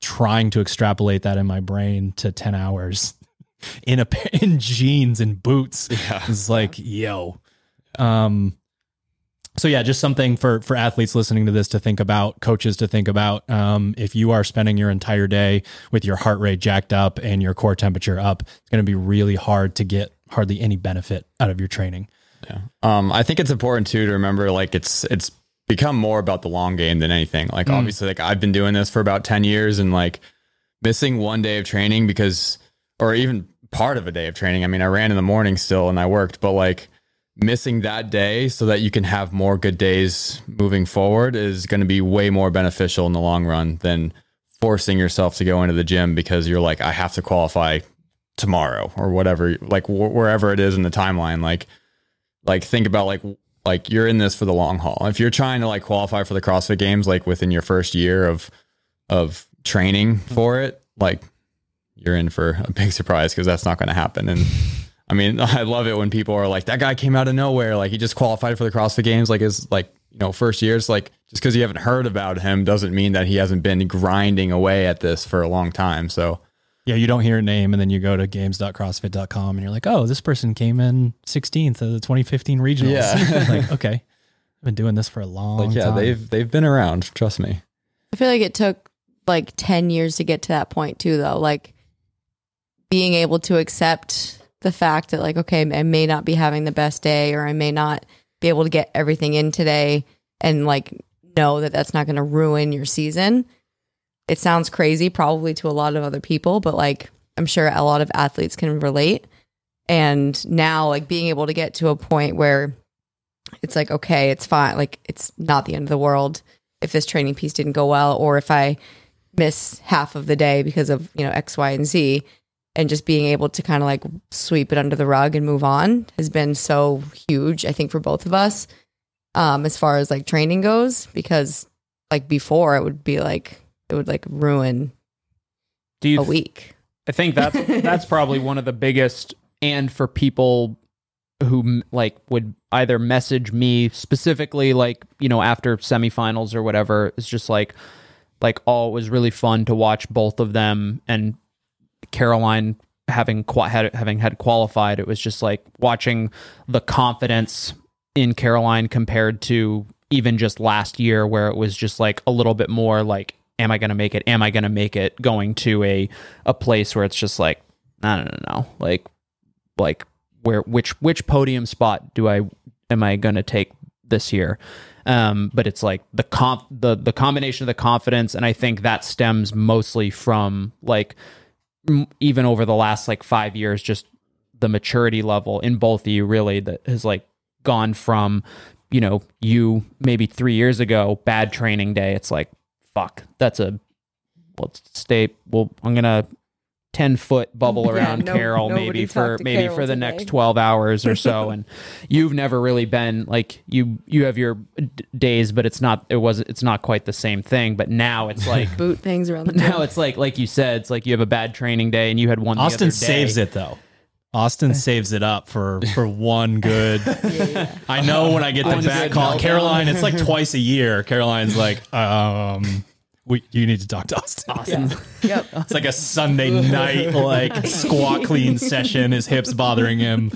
Speaker 3: trying to extrapolate that in my brain to 10 hours in a pair in jeans and boots.
Speaker 2: Yeah.
Speaker 3: It's like, yo. Um, so yeah, just something for for athletes listening to this to think about, coaches to think about. Um, if you are spending your entire day with your heart rate jacked up and your core temperature up, it's going to be really hard to get hardly any benefit out of your training.
Speaker 2: Yeah. Um, I think it's important too to remember like it's it's become more about the long game than anything. Like obviously like I've been doing this for about 10 years and like missing one day of training because or even part of a day of training. I mean, I ran in the morning still and I worked, but like missing that day so that you can have more good days moving forward is going to be way more beneficial in the long run than forcing yourself to go into the gym because you're like I have to qualify tomorrow or whatever like wh- wherever it is in the timeline like like think about like like you're in this for the long haul. If you're trying to like qualify for the CrossFit games like within your first year of of training mm-hmm. for it, like you're in for a big surprise because that's not going to happen. And I mean, I love it when people are like, that guy came out of nowhere. Like he just qualified for the CrossFit games. Like his like, you know, first years. Like just because you haven't heard about him doesn't mean that he hasn't been grinding away at this for a long time. So
Speaker 3: Yeah, you don't hear a name and then you go to games.crossfit.com and you're like, oh, this person came in 16th of the 2015 regionals.
Speaker 2: Yeah.
Speaker 3: like, okay. I've been doing this for a long
Speaker 2: like, yeah,
Speaker 3: time.
Speaker 2: they've, they've been around. Trust me.
Speaker 5: I feel like it took like 10 years to get to that point too though. Like being able to accept the fact that like okay, I may not be having the best day or I may not be able to get everything in today and like know that that's not going to ruin your season. It sounds crazy probably to a lot of other people, but like I'm sure a lot of athletes can relate. And now like being able to get to a point where it's like okay, it's fine. Like it's not the end of the world if this training piece didn't go well or if I miss half of the day because of, you know, X, Y, and Z. And just being able to kind of like sweep it under the rug and move on has been so huge, I think, for both of us, um, as far as like training goes, because like before it would be like, it would like ruin
Speaker 4: Do you
Speaker 5: a week.
Speaker 4: I think that's that's probably one of the biggest and for people who like would either message me specifically like, you know, after semifinals or whatever, it's just like like oh, it was really fun to watch both of them and Caroline having qua- had, having had qualified, it was just like watching the confidence in Caroline compared to even just last year where it was just like a little bit more like am I going to make it? Am I going to make it? Going to a a place where it's just like no no no like like where which which podium spot do I am I going to take this year? Um, but it's like the comp the the combination of the confidence, and I think that stems mostly from like m- even over the last like five years, just the maturity level in both of you really that has like gone from you know you maybe three years ago bad training day. It's like fuck that's a let's stay. Well, I'm gonna. 10 foot bubble
Speaker 5: Yeah,
Speaker 4: around
Speaker 5: no-
Speaker 4: Carol maybe for maybe
Speaker 5: Carol
Speaker 4: for the
Speaker 5: today.
Speaker 4: next 12 hours or so and you've never really been like you you have your d- days but it's not it was it's not quite the same thing but now it's like
Speaker 5: Boot things around the
Speaker 4: now it's like like you said it's like you have a bad training day and you had one the
Speaker 3: Austin
Speaker 4: other day.
Speaker 3: saves it though. Austin saves it up for for one good. I know when I get the
Speaker 4: One
Speaker 3: back call,
Speaker 4: meltdown.
Speaker 3: Caroline. It's like twice a year. Caroline's like, um, we you need to talk to Austin.
Speaker 5: Yep.
Speaker 3: It's like a Sunday night like squat clean session. His hips bothering him.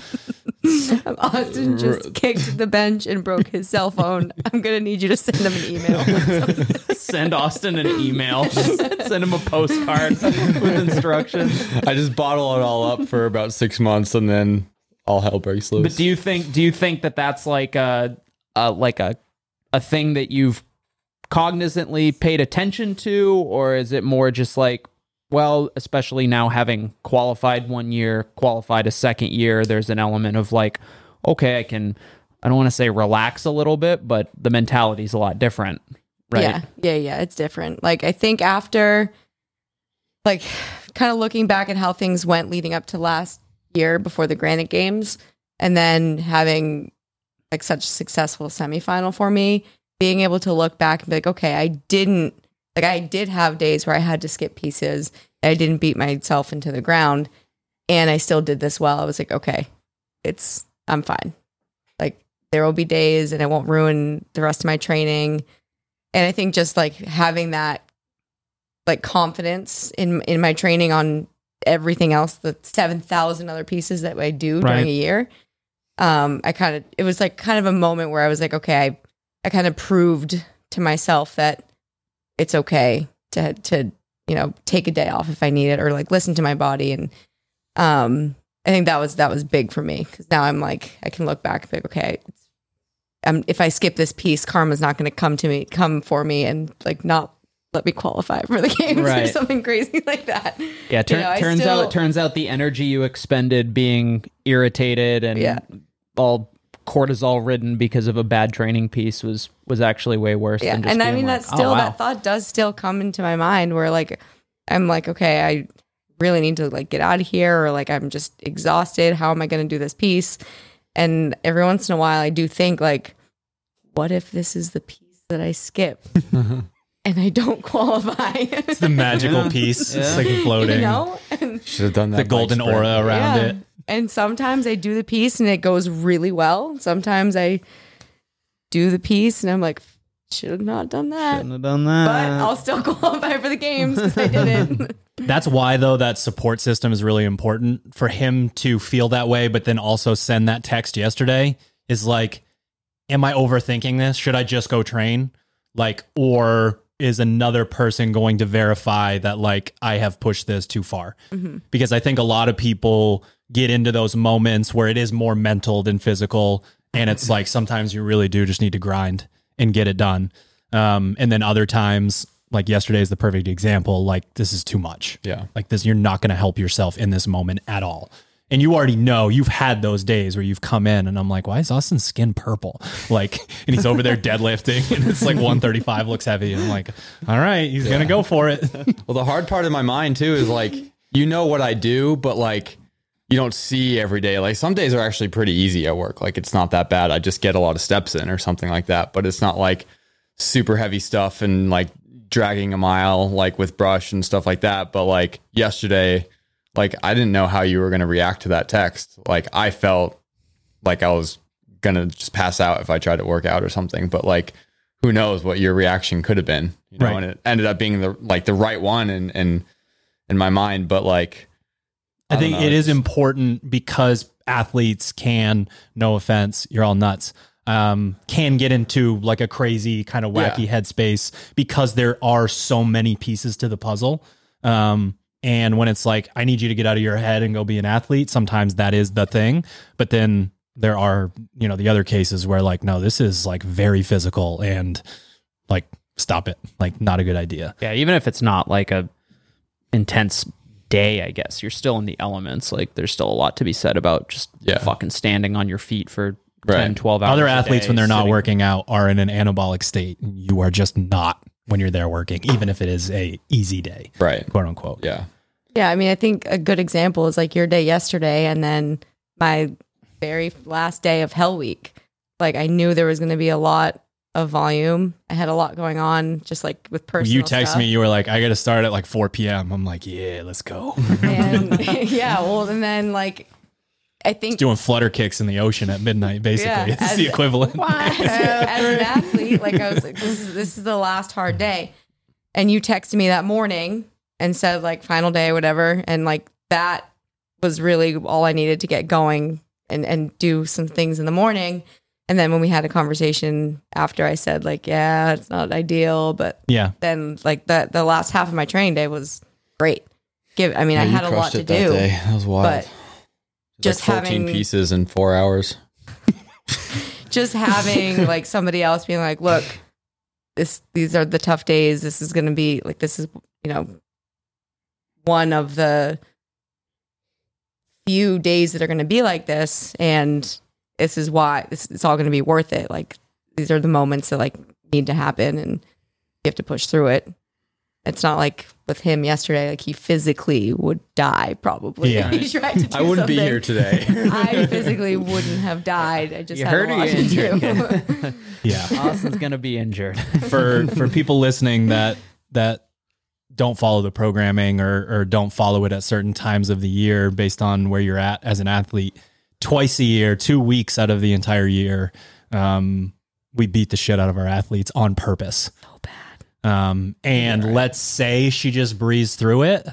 Speaker 5: Austin just kicked the bench and broke his cell phone. I'm gonna need you to send him an email.
Speaker 4: send Austin an email send him a postcard with instructions
Speaker 2: I just bottle it all up for about six months and then all hell breaks loose.
Speaker 4: But do you think do you think that that's like a, a like a a thing that you've cognizantly paid attention to, or is it more just like, well, especially now having qualified one year, qualified a second year, there's an element of like, okay, I can. I don't want to say relax a little bit, but the mentality's a lot different, right?
Speaker 5: Yeah, yeah, yeah. It's different. Like I think after, like, kind of looking back at how things went leading up to last year before the Granite Games, and then having like such a successful semifinal for me, being able to look back and be like, okay, I didn't like I did have days where I had to skip pieces. I didn't beat myself into the ground, and I still did this well. I was like, okay, it's I'm fine. Like there will be days, and it won't ruin the rest of my training and i think just like having that like confidence in in my training on everything else the 7000 other pieces that i do
Speaker 3: Right.
Speaker 5: during a year um i kind of it was like kind of a moment where i was like okay i i kind of proved to myself that it's okay to to you know take a day off if i need it or like listen to my body and um I think that was that was big for me because now I'm like I can look back and be like, okay, um, if I skip this piece, karma's not going to come to me, come for me, and like not let me qualify for the games or something crazy like that.
Speaker 4: Yeah, tur-
Speaker 5: You know,
Speaker 4: turns
Speaker 5: still-
Speaker 4: out turns out the energy you expended being irritated and
Speaker 5: Yeah.
Speaker 4: all cortisol ridden because of a bad training piece was was actually way worse.
Speaker 5: Yeah,
Speaker 4: than just
Speaker 5: and I mean
Speaker 4: like, oh,
Speaker 5: that still
Speaker 4: oh, wow.
Speaker 5: that thought does still come into my mind where like I'm like, okay, I really need to like get out of here, or like I'm just exhausted. How am I going to do this piece? And every once in a while, I do think like, what if this is the piece that I skip and I don't qualify?
Speaker 3: It's the magical piece. It's like floating.
Speaker 5: you know, and,
Speaker 2: Should have done that.
Speaker 3: The golden aura around
Speaker 5: yeah.
Speaker 3: it.
Speaker 5: And sometimes I do the piece and it goes really well. Sometimes I do the piece and I'm like, should have not done that.
Speaker 4: Shouldn't have done that.
Speaker 5: But I'll still qualify for the games because I didn't.
Speaker 3: That's why though that support system is really important for him to feel that way, but then also send that text yesterday is like, am I overthinking this? Should I just go train? Like, or is another person going to verify that like I have pushed this too far? Mm-hmm. Because I think a lot of people get into those moments where it is more mental than physical. And it's like sometimes you really do just need to grind and get it done. Um, and then other times, like yesterday is the perfect example, like this is too much.
Speaker 2: Yeah.
Speaker 3: Like this, you're not going to help yourself in this moment at all. And you already know you've had those days where you've come in and I'm like, why is Austin's skin purple? Like, and he's over there deadlifting and it's like 135 looks heavy. And I'm like, all right, he's going to go for it.
Speaker 2: Well, the hard part of my mind too is like you know what I do, but like you don't see every day. Like some days are actually pretty easy at work. Like it's not that bad. I just get a lot of steps in or something like that. But it's not like super heavy stuff and like dragging a mile like with brush and stuff like that. But like yesterday, like I didn't know how you were gonna react to that text. Like I felt like I was gonna just pass out if I tried to work out or something. But like who knows what your reaction could have been. You know,
Speaker 3: Right.
Speaker 2: and it ended up being the like the right one and and in my mind. But like
Speaker 3: I think
Speaker 2: know,
Speaker 3: it is important because athletes can, no offense, you're all nuts, um, can get into like a crazy kind of wacky headspace because there are so many pieces to the puzzle. Um, and when it's like, I need you to get out of your head and go be an athlete, sometimes that is the thing. But then there are, you know, the other cases where like, no, this is like very physical and like, stop it. Like, not a good idea.
Speaker 4: Yeah, even if it's not like a intense day, I guess you're still in the elements. Like there's still a lot to be said about just
Speaker 2: Yeah.
Speaker 4: fucking standing on your feet for
Speaker 2: Right.
Speaker 4: 10, 12 hours.
Speaker 3: Other
Speaker 4: a
Speaker 3: athletes,
Speaker 4: day,
Speaker 3: when they're not
Speaker 4: sitting-
Speaker 3: working out, are in an anabolic state. You are just not when you're there working, even if it is a easy day,
Speaker 2: right.
Speaker 3: quote unquote.
Speaker 2: Yeah.
Speaker 5: Yeah, I mean, I think a good example is like your day yesterday, and then my very last day of Hell Week. Like I knew there was going to be a lot of volume. I had a lot going on, just like with
Speaker 3: When
Speaker 5: personal.
Speaker 3: you text
Speaker 5: stuff.
Speaker 3: me, you were like, "I got to start at like 4 p.m." I'm like, "Yeah, let's go."
Speaker 5: and yeah, well, and then like I think
Speaker 3: Doing flutter kicks in the ocean at midnight, basically.
Speaker 5: Yeah,
Speaker 3: it's
Speaker 5: as-
Speaker 3: the equivalent.
Speaker 5: as, as an athlete, like I was like, this is this is the last hard day. And you texted me that morning and said like final day, whatever. And like that was really all I needed to get going and, and do some things in the morning. And then when we had a conversation after I said like, yeah, it's not ideal, but
Speaker 3: Yeah,
Speaker 5: then like the the last half of my training day was great. Give I mean, I
Speaker 2: Yeah, you
Speaker 5: had a lot to
Speaker 2: it that
Speaker 5: do.
Speaker 2: day. That was wild.
Speaker 5: but just
Speaker 2: like 14
Speaker 5: having-
Speaker 2: pieces in four hours.
Speaker 5: just having like somebody else being like, look, this these are the tough days. This is going to be like this is you know one of the few days that are going to be like this, and this is why this it's all going to be worth it. Like these are the moments that like need to happen, and you have to push through it. It's not like with him yesterday, like he physically would die probably
Speaker 3: Yeah.
Speaker 5: if he tried to do
Speaker 2: I wouldn't be here today.
Speaker 5: I physically wouldn't have died. I just
Speaker 4: You
Speaker 5: had
Speaker 4: heard
Speaker 5: a
Speaker 4: or
Speaker 5: lot
Speaker 4: you
Speaker 5: to
Speaker 4: injured,
Speaker 5: do.
Speaker 3: yeah.
Speaker 4: Austin's gonna be injured.
Speaker 3: for for people listening that that don't follow the programming or or don't follow it at certain times of the year based on where you're at as an athlete twice a year two weeks out of the entire year um we beat the shit out of our athletes on purpose.
Speaker 5: So bad.
Speaker 3: um and let's say she just breezed through it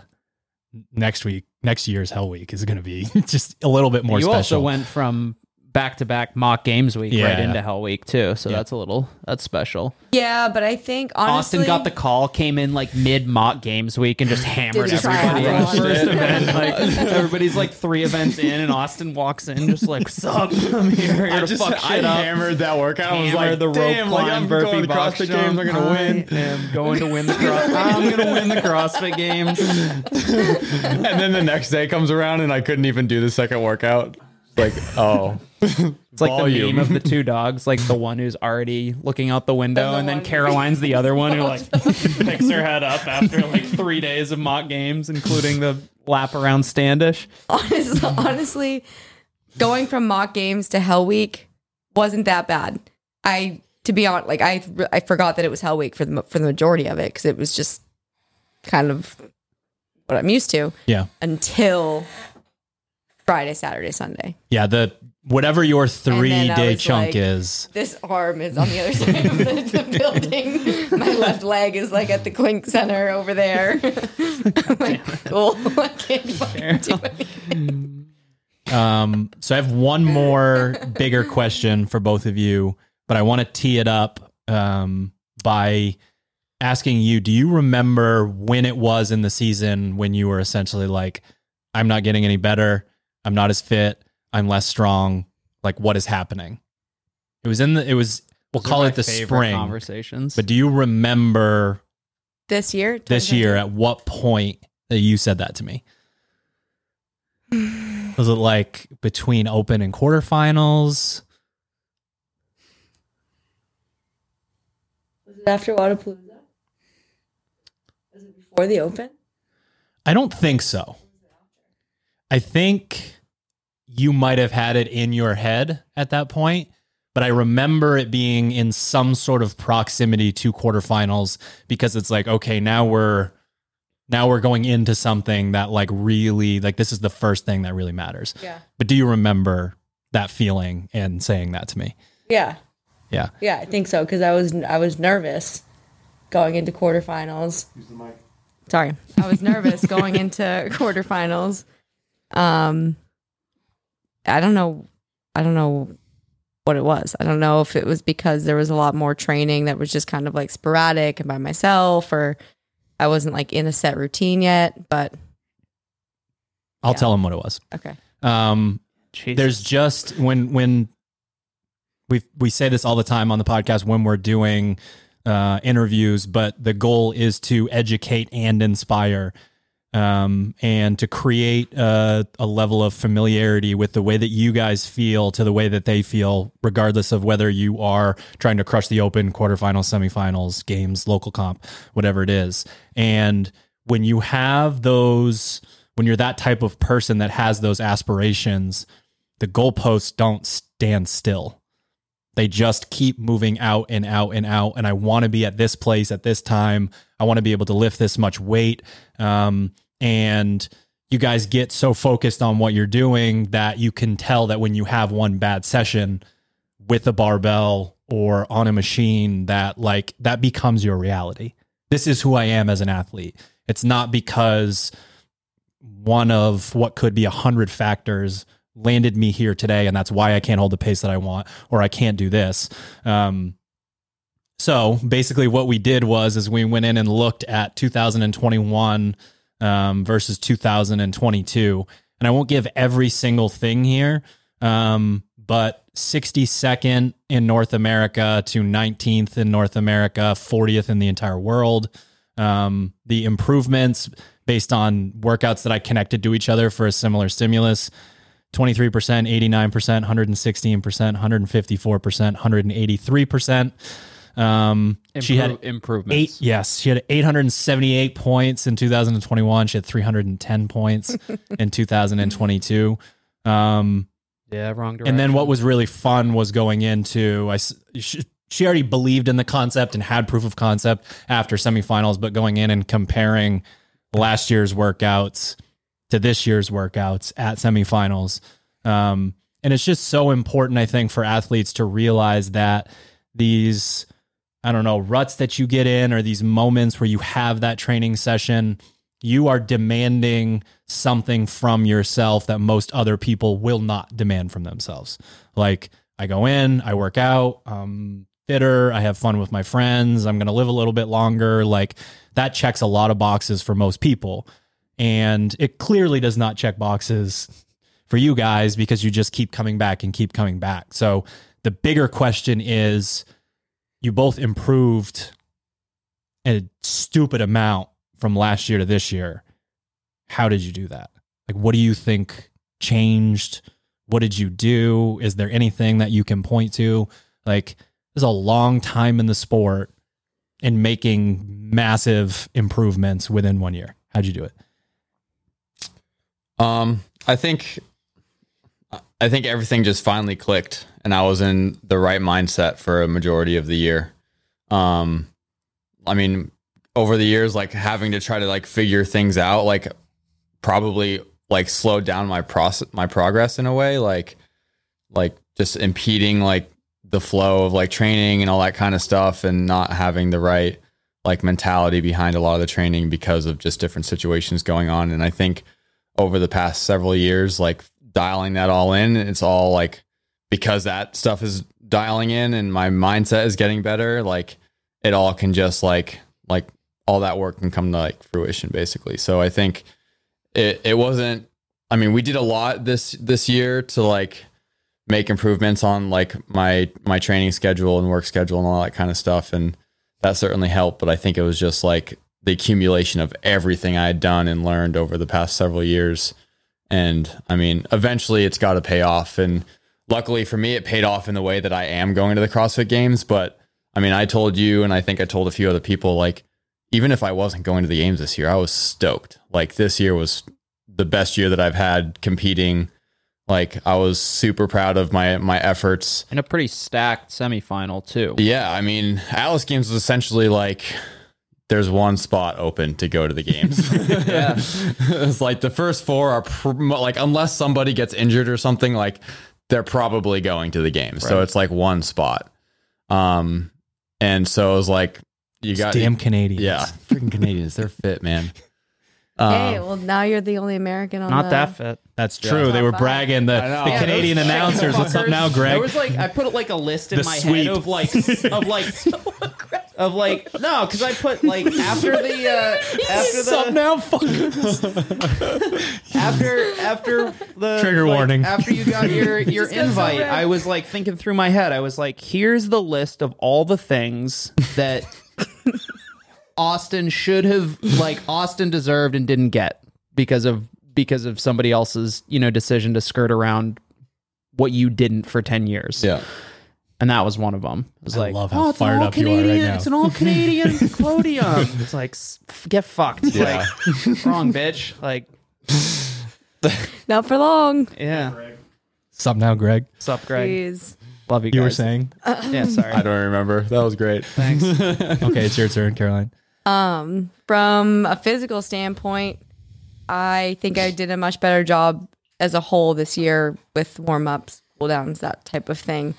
Speaker 3: next week next year's hell week is going to be just a little bit more
Speaker 4: you
Speaker 3: special.
Speaker 4: also went from back to back mock games week
Speaker 3: Yeah,
Speaker 4: right into Hell Week too. So
Speaker 3: Yeah.
Speaker 4: that's a little that's special.
Speaker 5: Yeah, but I think honestly,
Speaker 4: Austin got the call, came in like mid mock games week and just hammered
Speaker 5: Did
Speaker 4: everybody in the first event. Like everybody's like three events in, and Austin walks in just like, "Sup, I'm here, here
Speaker 2: I just
Speaker 4: fuck
Speaker 2: I
Speaker 4: shit up."
Speaker 2: hammered that workout. I was like,
Speaker 4: the rope
Speaker 2: damn, like
Speaker 4: climb,
Speaker 2: I'm going to
Speaker 4: burpee
Speaker 2: CrossFit
Speaker 4: jump.
Speaker 2: games. I'm going to win.
Speaker 4: I am going to win the cross. I'm going to win the CrossFit games.
Speaker 2: and then the next day comes around and I couldn't even do the second workout. Like, oh,
Speaker 4: It's like the
Speaker 2: Volume.
Speaker 4: meme of the two dogs, like the one who's already looking out the window,
Speaker 5: And the
Speaker 4: and then
Speaker 5: one-
Speaker 4: Caroline's the other one who like picks her head up after like three days of mock games, including the lap around Standish.
Speaker 5: honest, honestly, going from mock games to Hell Week wasn't that bad. I, to be honest, like I, I forgot that it was Hell Week for the for the majority of it because it was just kind of what I'm used to
Speaker 3: Yeah.
Speaker 5: until Friday, Saturday, Sunday.
Speaker 3: Yeah. The whatever your three
Speaker 5: then I
Speaker 3: day
Speaker 5: was
Speaker 3: chunk
Speaker 5: like-
Speaker 3: is.
Speaker 5: This arm is on the other side of the, the building. My left leg is like at the Clink Center over there. I'm like, cool. I can't fucking do anything.
Speaker 3: Um, so I have one more bigger question for both of you, but I want to tee it up um, by asking you: Do you remember when it was in the season when you were essentially like, "I'm not getting any better. I'm not as fit. I'm less strong. Like, what is happening?" It was in the. It was. We'll call it the spring.
Speaker 4: conversations.
Speaker 3: But do you remember
Speaker 5: This year?
Speaker 3: this year at what point that you said that to me? Was it like between open and quarterfinals?
Speaker 5: Was it after Wodapalooza? Was it before the Open?
Speaker 3: I don't think so. I think you might have had it in your head at that point, but I remember it being in some sort of proximity to quarterfinals because it's like, okay, now we're now we're going into something that like really like this is the first thing that really matters.
Speaker 5: Yeah.
Speaker 3: But do you remember that feeling and saying that to me?
Speaker 5: Yeah.
Speaker 3: Yeah.
Speaker 5: Yeah, I think so because I was I was nervous going into quarterfinals. Sorry, I was nervous going into quarterfinals. Um, I don't know. I don't know what it was. I don't know if it was because there was a lot more training that was just kind of like sporadic and by myself, or I wasn't like in a set routine yet. But
Speaker 3: I'll
Speaker 5: Yeah.
Speaker 3: tell him what it was.
Speaker 5: okay,
Speaker 3: Um
Speaker 4: Jesus.
Speaker 3: there's just when when we we say this all the time on the podcast when we're doing uh, interviews, but the goal is to educate and inspire, um, and to create a, a level of familiarity with the way that you guys feel to the way that they feel, regardless of whether you are trying to crush the open quarterfinals, semifinals, games, local comp, whatever it is. And when you have those, when you're that type of person that has those aspirations, the goalposts don't stand still. They just keep moving out and out and out. And I want to be at this place at this time. I want to be able to lift this much weight. Um, and you guys get so focused on what you're doing that you can tell that when you have one bad session with a barbell or on a machine, that like that becomes your reality. This is who I am as an athlete. It's not because one of what could be a hundred factors landed me here today, and that's why I can't hold the pace that I want, or I can't do this. Um, so basically, what we did was is we went in and looked at 2021 um, versus 2022, and I won't give every single thing here, um, but 62nd in North America to 19th in North America, 40th in the entire world. Um, the improvements based on workouts that I connected to each other for a similar stimulus 23%, 89%, 116%, 154%, 183%. Um, she had
Speaker 4: Impro- improvements.
Speaker 3: eight, yes, she had 878 points in 2021. She had 310 points in 2022. Um,
Speaker 4: Yeah, wrong direction.
Speaker 3: and then what was really fun was going into I she, she already believed in the concept and had proof of concept after semifinals, but going in and comparing last year's workouts to this year's workouts at semifinals. Um, and it's just so important, I think, for athletes to realize that these, I don't know, ruts that you get in or these moments where you have that training session, you are demanding something from yourself that most other people will not demand from themselves. Like I go in, I work out, um fitter, I have fun with my friends, I'm going to live a little bit longer, like that checks a lot of boxes for most people. And it clearly does not check boxes for you guys because you just keep coming back and keep coming back. So the bigger question is you both improved a stupid amount from last year to this year. How did you do that? Like, what do you think changed? What did you do? Is there anything that you can point to? Like, there's a long time in the sport and making massive improvements within one year. How'd you do it?
Speaker 2: Um, I think I think everything just finally clicked, and I was in the right mindset for a majority of the year. Um, I mean, over the years, like having to try to like figure things out, like probably like slowed down my process, my progress in a way, like like just impeding like the flow of like training and all that kind of stuff, and not having the right like mentality behind a lot of the training because of just different situations going on. And I think over the past several years, like dialing that all in, it's all like because that stuff is dialing in and my mindset is getting better, like it all can just like like all that work can come to like fruition basically. So I think it it wasn't I mean, we did a lot this this year to like make improvements on like my my training schedule and work schedule and all that kind of stuff and that certainly helped, but I think it was just like the accumulation of everything I had done and learned over the past several years. And I mean, eventually it's got to pay off. And luckily for me, it paid off in the way that I am going to the CrossFit games. But I mean, I told you, and I think I told a few other people, like, even if I wasn't going to the games this year, I was stoked. Like, this year was the best year that I've had competing. Like, I was super proud of my my efforts.
Speaker 4: In a pretty stacked semifinal too.
Speaker 2: Yeah, I mean, Alice Games was essentially like there's one spot open to go to the games. yeah. it's like the first four are pr- like unless somebody gets injured or something like they're probably going to the games. So it's like one spot. Um and so it was like you got
Speaker 3: Damn Canadians.
Speaker 2: Yeah, freaking Canadians, they're fit, man.
Speaker 5: Hey,
Speaker 2: Um,
Speaker 5: well now you're the only American on
Speaker 4: Not
Speaker 5: the,
Speaker 4: that fit.
Speaker 3: That's true. They were bragging the, the
Speaker 2: Yeah,
Speaker 3: Canadian
Speaker 4: those
Speaker 3: announcers. What's up now, Greg?
Speaker 4: There was like I put like a list in
Speaker 3: The
Speaker 4: my
Speaker 3: sweep.
Speaker 4: head of like of like of like no, because I put like after the uh, after the up
Speaker 3: now?
Speaker 4: after after the
Speaker 3: Trigger
Speaker 4: like,
Speaker 3: warning.
Speaker 4: after you got your your
Speaker 5: Just got so
Speaker 4: invite i was like thinking through my head i was like here's the list of all the things that austin should have like austin deserved and didn't get because of because of somebody else's you know decision to skirt around what you didn't for 10 years
Speaker 2: yeah.
Speaker 4: and that was one of them it was
Speaker 3: I
Speaker 4: like
Speaker 3: love how
Speaker 4: oh, it's an
Speaker 3: fired
Speaker 4: all
Speaker 3: up you are right
Speaker 4: Canadian-
Speaker 3: now.
Speaker 4: it's an all canadian podium it's like get fucked
Speaker 2: Yeah.
Speaker 4: like wrong bitch like
Speaker 5: Not for long.
Speaker 4: yeah
Speaker 3: What's up now, Greg?
Speaker 4: What's up, Greg?
Speaker 5: Please.
Speaker 4: Love you.
Speaker 3: You were
Speaker 4: guys.
Speaker 3: saying?
Speaker 4: Yeah, sorry.
Speaker 2: I don't remember. That was great.
Speaker 4: Thanks.
Speaker 3: Okay, it's your turn, Caroline.
Speaker 5: Um, from a physical standpoint, I think I did a much better job as a whole this year with warm ups, cool downs, that type of thing.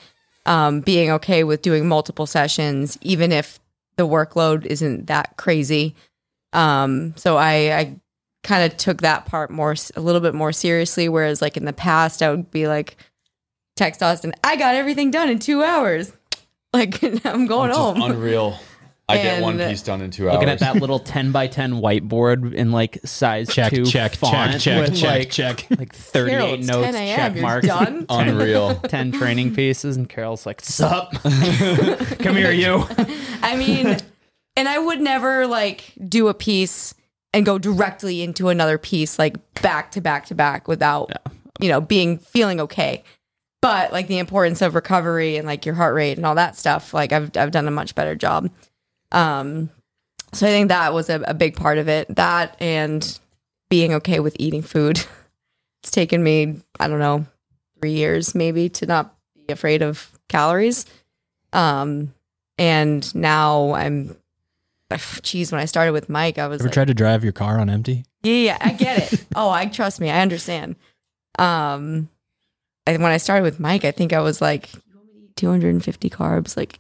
Speaker 5: Um, being okay with doing multiple sessions, even if the workload isn't that crazy. Um, so I, I kind of took that part more, a little bit more seriously. Whereas, like in the past, I would be like, text Austin, I got everything done in two hours. Like I'm going home.
Speaker 2: unreal. I get one piece done in two hours.
Speaker 4: Looking at that little 10 by 10 whiteboard in like size
Speaker 3: Check,
Speaker 4: two
Speaker 3: check,
Speaker 4: font
Speaker 3: check, check,
Speaker 4: with,
Speaker 3: check,
Speaker 4: like,
Speaker 3: check.
Speaker 4: like 38
Speaker 5: Carol,
Speaker 4: notes,
Speaker 5: 10 a.m.,
Speaker 4: check
Speaker 5: you're
Speaker 4: marks,
Speaker 5: done?
Speaker 2: Unreal.
Speaker 4: 10 training pieces. And Carol's like, sup? Come here, you.
Speaker 5: I mean, and I would never like do a piece and go directly into another piece like back to back to back without you know being feeling okay. But like the importance of recovery and like your heart rate and all that stuff, like I've I've done a much better job. Um, so I think that was a, a big part of it. That and being okay with eating food. It's taken me I don't know three years maybe to not be afraid of calories. Um, and now I'm geez when i started with mike i was
Speaker 3: Ever
Speaker 5: like,
Speaker 3: tried to drive your car on empty?
Speaker 5: yeah yeah i get it oh i trust me i understand um and when i started with mike i think i was like 250 carbs like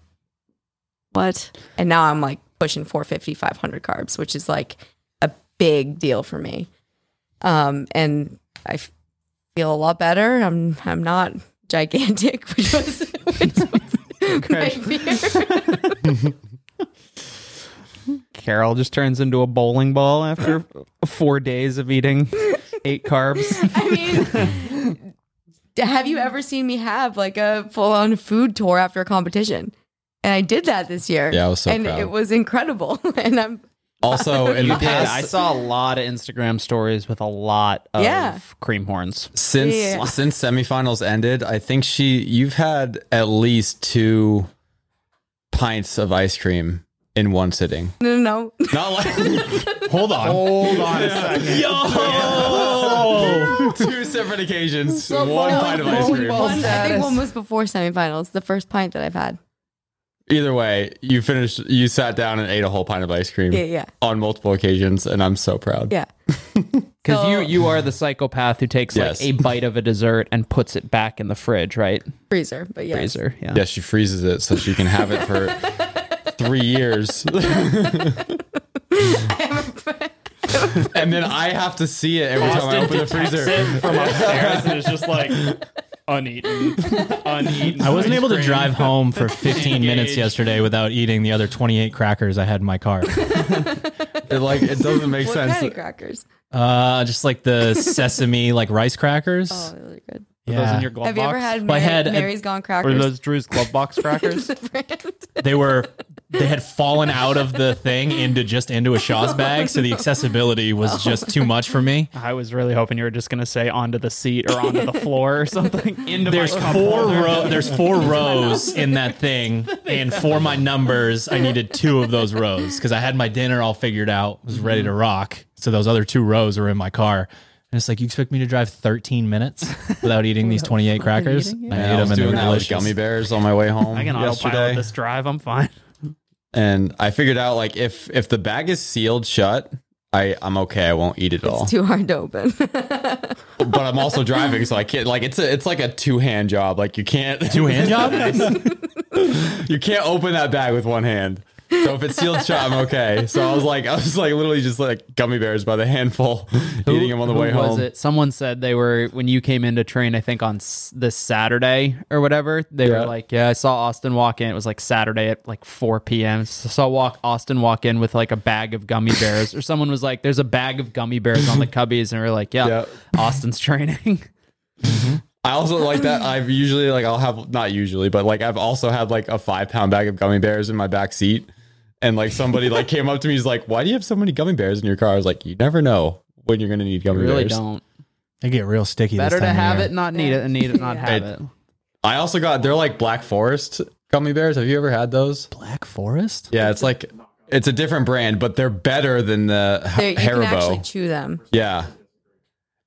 Speaker 5: what and now i'm like pushing 450 500 carbs which is like a big deal for me. Um, and I f- feel a lot better. I'm I'm not gigantic, which was, which was my fear.
Speaker 4: Carol just turns into a bowling ball after four days of eating eight carbs.
Speaker 5: I mean, have you ever seen me have like a full on food tour after a competition? And I did that this year.
Speaker 2: Yeah, I was so
Speaker 5: and
Speaker 2: proud.
Speaker 5: it was incredible. and I'm
Speaker 2: Also, in the
Speaker 4: did.
Speaker 2: past,
Speaker 4: I saw a lot of Instagram stories with a lot of
Speaker 5: Yeah.
Speaker 4: cream horns.
Speaker 2: since
Speaker 5: Yeah.
Speaker 2: since semifinals ended, I think she you've had at least two pints of ice cream in one sitting.
Speaker 5: no, no, no.
Speaker 2: Not like
Speaker 3: Hold on.
Speaker 2: hold on a second.
Speaker 3: Yo!
Speaker 2: two separate occasions, one pint of ice cream.
Speaker 5: one- I think one was before semifinals, the first pint that I've had.
Speaker 2: Either way, you finished. You sat down and ate a whole pint of ice cream
Speaker 5: Yeah, yeah,
Speaker 2: on multiple occasions, and I'm so proud.
Speaker 5: yeah.
Speaker 4: Because
Speaker 5: So-
Speaker 4: you you are the psychopath who takes
Speaker 2: Yes.
Speaker 4: like a bite of a dessert and puts it back in the fridge, right?
Speaker 5: Freezer, but yes.
Speaker 4: Freezer. Yeah.
Speaker 2: Yeah, she freezes it so she can have it for three years. and then I have to see it every time I open the freezer.
Speaker 4: from upstairs and it's just like uneaten, uneaten.
Speaker 3: I wasn't able to drive home for 15
Speaker 4: Engaged.
Speaker 3: minutes yesterday without eating the other 28 crackers I had in my car.
Speaker 2: It like it doesn't make
Speaker 5: What
Speaker 2: sense.
Speaker 5: kind of crackers?
Speaker 3: Uh, just like the sesame, like rice crackers.
Speaker 5: Oh, really good.
Speaker 4: Are those in your glove
Speaker 5: Have you ever had
Speaker 3: Well, I
Speaker 5: Mary,
Speaker 3: had a-
Speaker 5: Mary's Gone
Speaker 4: Or
Speaker 5: crackers?
Speaker 4: those Drew's glove box crackers?
Speaker 3: they were they had fallen out of the thing into just into a Shaw's bag, so the accessibility was oh. just too much for me.
Speaker 4: I was really hoping you were just gonna say onto the seat or onto the floor or something. Into
Speaker 3: There's
Speaker 4: my
Speaker 3: four
Speaker 4: holder.
Speaker 3: ro- there's four rows in that thing, and for my numbers, I needed two of those rows because I had my dinner all figured out, was ready to rock. So those other two rows were in my car. And it's like you expect me to drive 13 minutes without eating these 28 crackers?
Speaker 4: eating it.
Speaker 3: I
Speaker 2: Yeah,
Speaker 3: ate
Speaker 2: I
Speaker 3: them
Speaker 2: was
Speaker 3: and they
Speaker 2: doing
Speaker 3: were delicious.
Speaker 2: gummy bears on my way home
Speaker 4: I can autopilot this drive. I'm fine.
Speaker 2: and I figured out like if if the bag is sealed shut, I I'm okay. I won't eat it all.
Speaker 5: It's too hard to open.
Speaker 2: but I'm also driving, so I can't. Like it's a it's like a two hand job. Like you can't
Speaker 3: Two hand job?
Speaker 2: you can't open that bag with one hand. So if it's sealed shut, I'm okay. So I was like, I was like literally just like gummy bears by the handful, eating them on the
Speaker 4: Who
Speaker 2: way
Speaker 4: was
Speaker 2: home.
Speaker 4: it? Someone said they were when you came in to train. I think on s- this Saturday or whatever. They
Speaker 2: Yeah.
Speaker 4: were like, "Yeah, I saw Austin walk in. It was like Saturday at like 4 p.m. So I saw walk Austin walk in with like a bag of gummy bears." or someone was like, "There's a bag of gummy bears on the cubbies," and we are like, "Yeah,
Speaker 2: Yeah.
Speaker 4: Austin's training." Mm-hmm.
Speaker 2: I also like that. I've usually like I'll have not usually, but like I've also had like a five pound bag of gummy bears in my back seat, and like somebody like came up to me, he's like, "Why do you have so many gummy bears in your car?" I was like, "You never know when you're gonna need
Speaker 4: You
Speaker 2: gummy
Speaker 4: really
Speaker 2: bears."
Speaker 4: don't.
Speaker 3: They get real sticky.
Speaker 4: Better to
Speaker 3: time of
Speaker 4: have it, not need it, and need it, not have
Speaker 2: It-
Speaker 4: it.
Speaker 2: I also got they're like Black Forest gummy bears. Have you ever had those?
Speaker 3: Black Forest?
Speaker 2: Yeah, it's like it's a different brand, but they're better than the Ha-
Speaker 5: There, you can actually chew them.
Speaker 2: Yeah.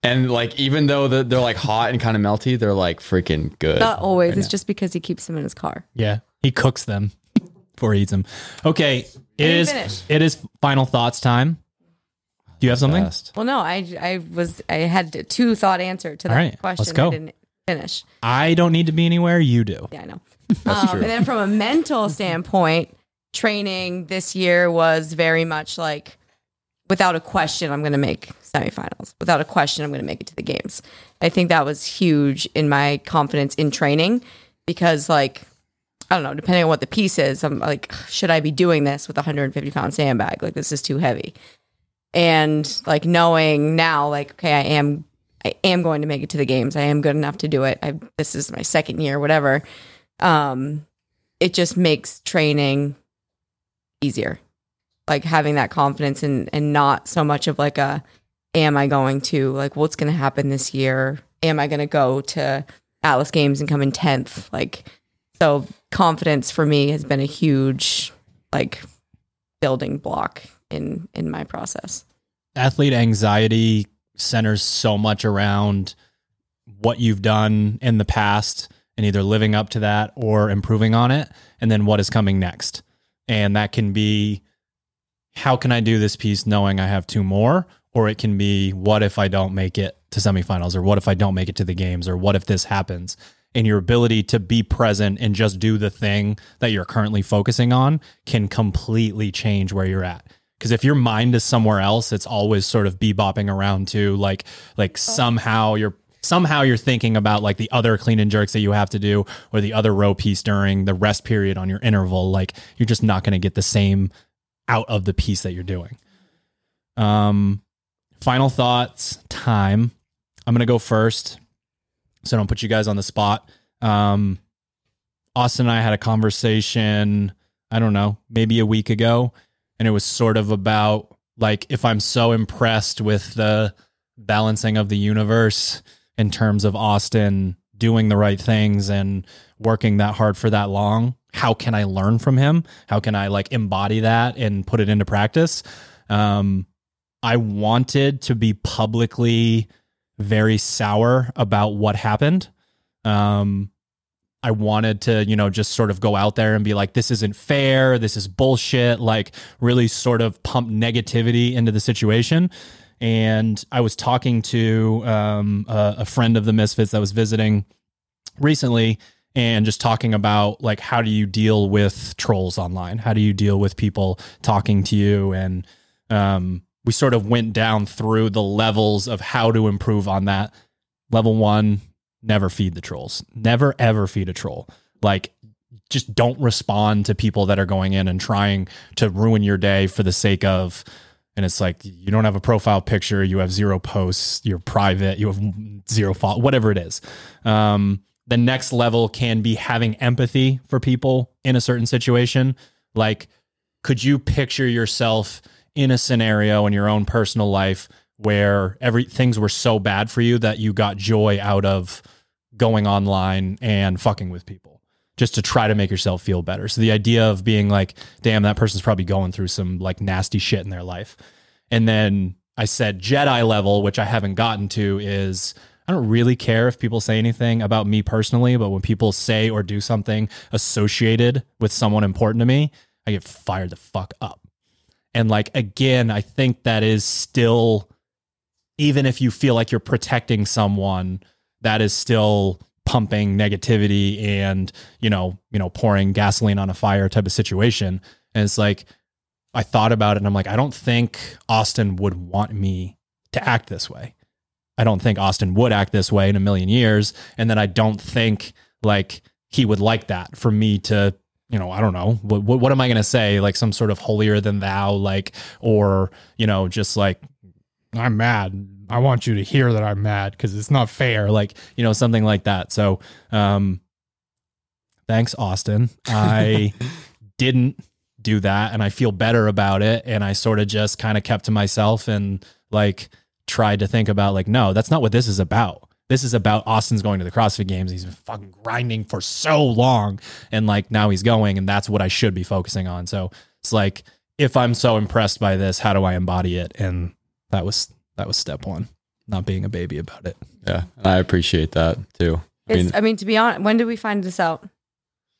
Speaker 2: And like even though the, they're like hot and kind of melty, they're like freaking good.
Speaker 5: Not always. It's just because he keeps them in his car.
Speaker 3: Yeah, he cooks them before he eats them. Okay, it
Speaker 5: didn't
Speaker 3: is
Speaker 5: finish.
Speaker 3: it is final thoughts time. Do you have something?
Speaker 2: Fast.
Speaker 5: Well, no, I I was I had two thought answer to that
Speaker 3: All right,
Speaker 5: question.
Speaker 3: let's go.
Speaker 5: I didn't finish.
Speaker 3: I don't need to be anywhere. You do.
Speaker 5: Yeah, I know.
Speaker 2: That's
Speaker 5: Um,
Speaker 2: true.
Speaker 5: and then from a mental standpoint, training this year was very much like, without a question, I'm going to make semifinals. Without a question, I'm going to make it to the games. I think that was huge in my confidence in training because, like, I don't know, depending on what the piece is, I'm like, should I be doing this with a 150 pound sandbag? Like, this is too heavy. And like knowing now, like, okay, I am. I am going to make it to the games. I am good enough to do it. I, this is my second year, whatever um it just makes training easier like having that confidence and and not so much of like a am i going to like what's going to happen this year am i going to go to atlas games and come in 10th like so confidence for me has been a huge like building block in in my process
Speaker 3: Athlete anxiety centers so much around what you've done in the past and either living up to that or improving on it, and then what is coming next. And that can be how can I do this piece knowing I have two more? Or it can be what if I don't make it to semifinals, or what if I don't make it to the games, or what if this happens? And your ability to be present and just do the thing that you're currently focusing on can completely change where you're at. because if your mind is somewhere else, it's always sort of bebopping around to Like like somehow you're somehow you're thinking about like the other clean and jerks that you have to do or the other row piece during the rest period on your interval. Like you're just not going to get the same out of the piece that you're doing. Um, final thoughts. Time. I'm gonna go first, so I don't put you guys on the spot. Um, Austin and I had a conversation. I don't know, maybe a week ago, and it was sort of about like if I'm so impressed with the balancing of the universe in terms of Austin doing the right things and working that hard for that long, how can I learn from him? How can I like embody that and put it into practice? Um, I wanted to be publicly very sour about what happened. Um, I wanted to, you know, just sort of go out there and be like, this isn't fair. This is bullshit. Like, really sort of pump negativity into the situation. And I was talking to um, a, a friend of the Misfits that was visiting recently and just talking about like how do you deal with trolls online how do you deal with people talking to you and um, we sort of went down through the levels of how to improve on that. Level one never feed the trolls. Never ever feed a troll. Like just don't respond to people that are going in and trying to ruin your day for the sake of and it's like you don't have a profile picture you have zero posts you're private you have zero follow whatever it is. Um, the next level can be having empathy for people in a certain situation. Like could you picture yourself in a scenario in your own personal life where every things were so bad for you that you got joy out of going online and fucking with people just to try to make yourself feel better. So the idea of being like, damn, that person's probably going through some like nasty shit in their life. And then I said Jedi level, which I haven't gotten to, is I don't really care if people say anything about me personally, but when people say or do something associated with someone important to me, I get fired the fuck up. And like again, I think that is still even if you feel like you're protecting someone, that is still pumping negativity and, you know, you know, pouring gasoline on a fire type of situation. And it's like I thought about it and I'm like, I don't think Austin would want me to act this way. I don't think Austin would act this way in a million years. And then I don't think like he would like that for me to, you know, I don't know. What, what, what am I going to say? Like some sort of holier than thou, like, or, you know, just like, I'm mad. I want you to hear that I'm mad because it's not fair. Like, you know, something like that. So, um, thanks, Austin. I didn't do that and I feel better about it. And I sort of just kind of kept to myself and like tried to think about, like, no, that's not what this is about. This is about Austin's going to the CrossFit games. He's been fucking grinding for so long. And like now he's going, and that's what I should be focusing on. So it's like, if I'm so impressed by this, how do I embody it? And that was that was step one. Not being a baby about it.
Speaker 2: Yeah, and I appreciate that too. I
Speaker 5: It's,
Speaker 2: mean,
Speaker 5: I mean, to be honest, when did we find this out?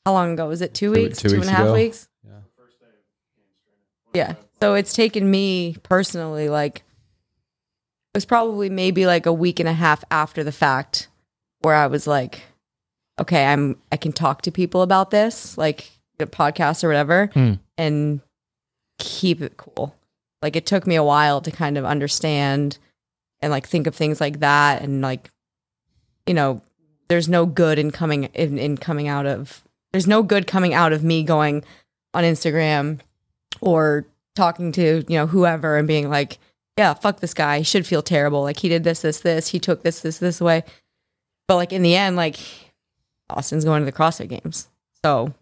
Speaker 5: How long ago? Was it two
Speaker 2: Two-
Speaker 5: weeks?
Speaker 2: two
Speaker 5: Two and a half
Speaker 2: ago.
Speaker 5: weeks?
Speaker 2: Yeah.
Speaker 5: Yeah. So it's taken me personally, like, it was probably maybe like a week and a half after the fact where I was like, okay, I'm, I can talk to people about this, like the podcast or whatever,
Speaker 3: Hmm.
Speaker 5: and keep it cool. Like, it took me a while to kind of understand and like think of things like that and like, you know, there's no good in coming in, in coming out of there's no good coming out of me going on Instagram or talking to you know whoever and being like yeah fuck this guy. He should feel terrible. Like he did this this this. He took this this this away. but like in the end like austin's going to the crossfit games. So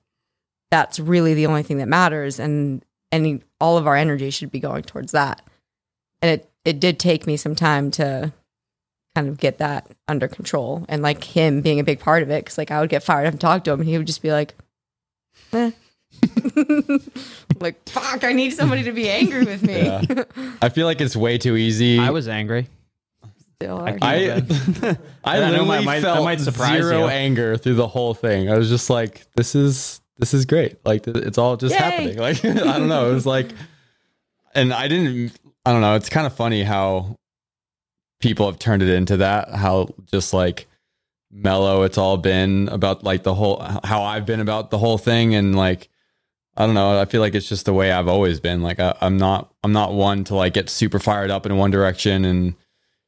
Speaker 5: that's really the only thing that matters. And any all of our energy should be going towards that. And it it did take me some time to kind of get that under control and like him being a big part of it. Because like i would get fired up and talk to him and he would just be like eh. like fuck i need somebody to be angry with me
Speaker 2: Yeah. I feel like it's way too easy.
Speaker 4: I was angry.
Speaker 5: Still are.
Speaker 2: I, I
Speaker 3: I know
Speaker 2: literally
Speaker 3: might- might-
Speaker 2: felt
Speaker 3: might surprise
Speaker 2: zero
Speaker 3: you.
Speaker 2: anger through the whole thing. I was just like, this is this is great. Like it's all just
Speaker 5: Yay.
Speaker 2: happening. Like I don't know. It was like, and I didn't. I don't know. It's kind of funny how people have turned it into that. How just like mellow it's all been about like the whole how I've been about the whole thing and like I don't know. I feel like it's just the way I've always been. Like I, I'm not I'm not one to like get super fired up in one direction and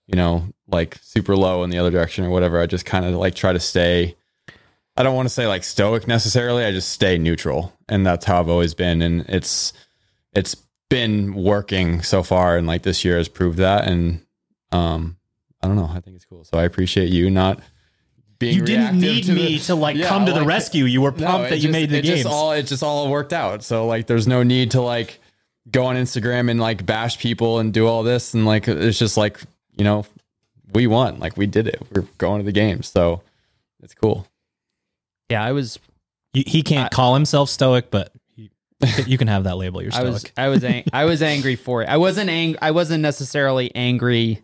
Speaker 2: you know like super low in the other direction or whatever. I just kind of like try to stay. I don't want to say like stoic necessarily. I just stay neutral, and that's how I've always been. And it's it's been working so far, and like this year has proved that. And um, I don't know. I think it's cool. So I appreciate you not being.
Speaker 3: You didn't need
Speaker 2: to the-
Speaker 3: me to like
Speaker 2: Yeah,
Speaker 3: come to the
Speaker 2: like-
Speaker 3: rescue. You were pumped
Speaker 2: it
Speaker 3: that you
Speaker 2: just-
Speaker 3: made the
Speaker 2: game. all it just all worked out. So like, there's no need to like go on Instagram and like bash people and do all this. And like, it's just like you know, we won. Like we did it. We're going to the game. So it's cool.
Speaker 4: Yeah, I was
Speaker 3: he can't call himself stoic, but he, you can have that label. You're
Speaker 4: I was I was ang- I was angry for it. I wasn't ang- I wasn't necessarily angry.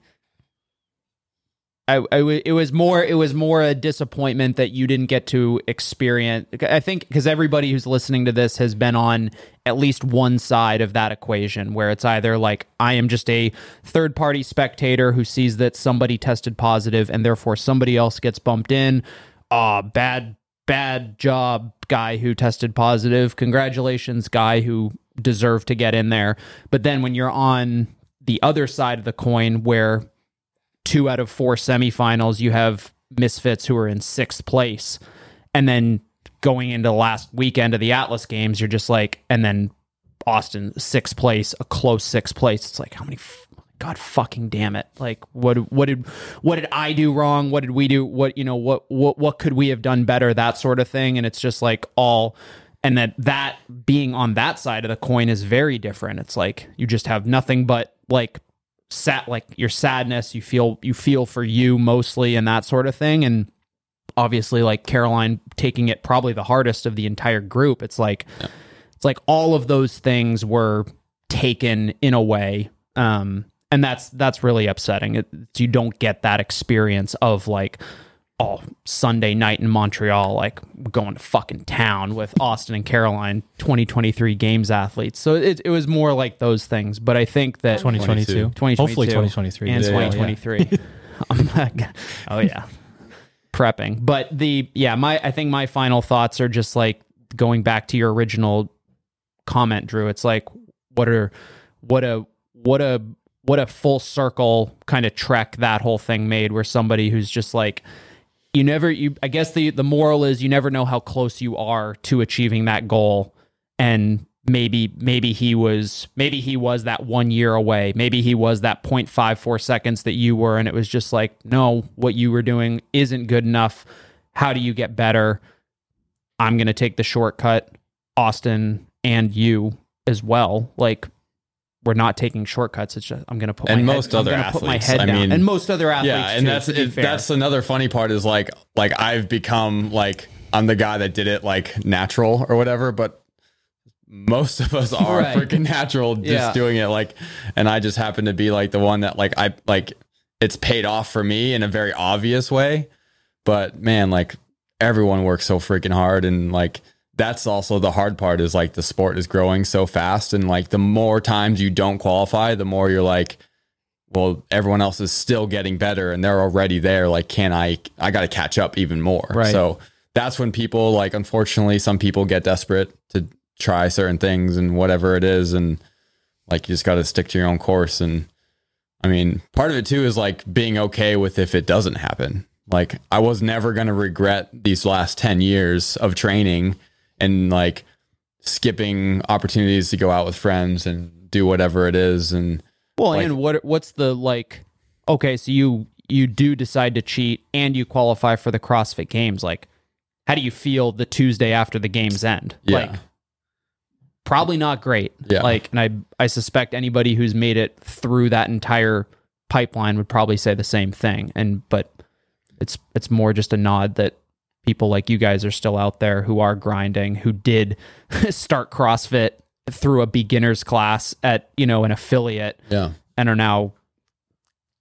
Speaker 4: I, it was more it was more a disappointment that you didn't get to experience. I think because everybody who's listening to this has been on at least one side of that equation, where it's either like I am just a third party spectator who sees that somebody tested positive and therefore somebody else gets bumped in. Ah, bad bad job, guy who tested positive. Congratulations, guy who deserved to get in there. But then when you're on the other side of the coin, where two out of four semifinals, you have misfits who are in sixth place. And then going into the last weekend of the Atlas games, you're just like, and then Austin sixth place, a close sixth place. It's like, how many? F- God fucking damn it! Like, what? What did? What did I do wrong? What did we do? What you know? What? What? What could we have done better? That sort of thing. And it's just like all. And that that being on that side of the coin is very different. It's like you just have nothing but like sad like your sadness you feel you feel for you mostly and that sort of thing. And obviously like Caroline taking it probably the hardest of the entire group. It's like it's like all of those things were taken in a way. Um and that's that's really upsetting. It, you don't get that experience of like oh Sunday night in Montreal like going to fucking town with Austin and Caroline 2023 games athletes so it, it was more like those things but I think that
Speaker 3: 2022.
Speaker 4: 2022.
Speaker 3: Hopefully 2023.
Speaker 4: and
Speaker 3: yeah.
Speaker 4: 2023. I'm like, oh yeah, prepping. But the yeah, my I think my final thoughts are just like going back to your original comment, Drew. It's like what are what a what a what a full circle kind of trek that whole thing made, where somebody who's just like you never you I guess the the moral is you never know how close you are to achieving that goal. And maybe maybe he was maybe he was that one year away. Maybe he was that 0.54 seconds that you were and it was just like no what you were doing isn't good enough. How do you get better? I'm going to take the shortcut austin and you as well. Like we're not taking shortcuts it's just i'm going to put
Speaker 2: And
Speaker 4: my
Speaker 2: most
Speaker 4: head,
Speaker 2: other
Speaker 4: I'm gonna put my
Speaker 2: athletes,
Speaker 4: head
Speaker 2: I
Speaker 4: down
Speaker 2: mean-
Speaker 4: and most other athletes
Speaker 2: yeah, and
Speaker 4: too,
Speaker 2: that's it, that's another funny part is like like I've become like I'm the guy that did it like natural or whatever, but most of us are
Speaker 4: Right.
Speaker 2: freaking natural just
Speaker 4: Yeah.
Speaker 2: doing it like and I just happen to be like the one that like I like it's paid off for me in a very obvious way. But man, like everyone works so freaking hard and like that's also the hard part is like the sport is growing so fast and like the more times you don't qualify, the more you're like well, everyone else is still getting better and they're already there. Like, can I, I got to catch up even more.
Speaker 4: Right.
Speaker 2: So that's when people, like, unfortunately, some people get desperate to try certain things and whatever it is. And like, you just got to stick to your own course. And I mean, part of it too is like being okay with if it doesn't happen. Like, I was never going to regret these last 10 years of training and like skipping opportunities to go out with friends and do whatever it is. And,
Speaker 4: Well,
Speaker 2: Like-
Speaker 4: and what what's the like? Okay, so you you do decide to cheat and you qualify for the CrossFit Games. Like, how do you feel the Tuesday after the games end?
Speaker 2: Yeah.
Speaker 4: Like, probably not great.
Speaker 2: Yeah.
Speaker 4: Like, and I I suspect anybody who's made it through that entire pipeline would probably say the same thing. And but it's it's more just a nod that people like you guys are still out there who are grinding, who did start CrossFit through a beginner's class at you know an affiliate
Speaker 2: yeah.
Speaker 4: and are now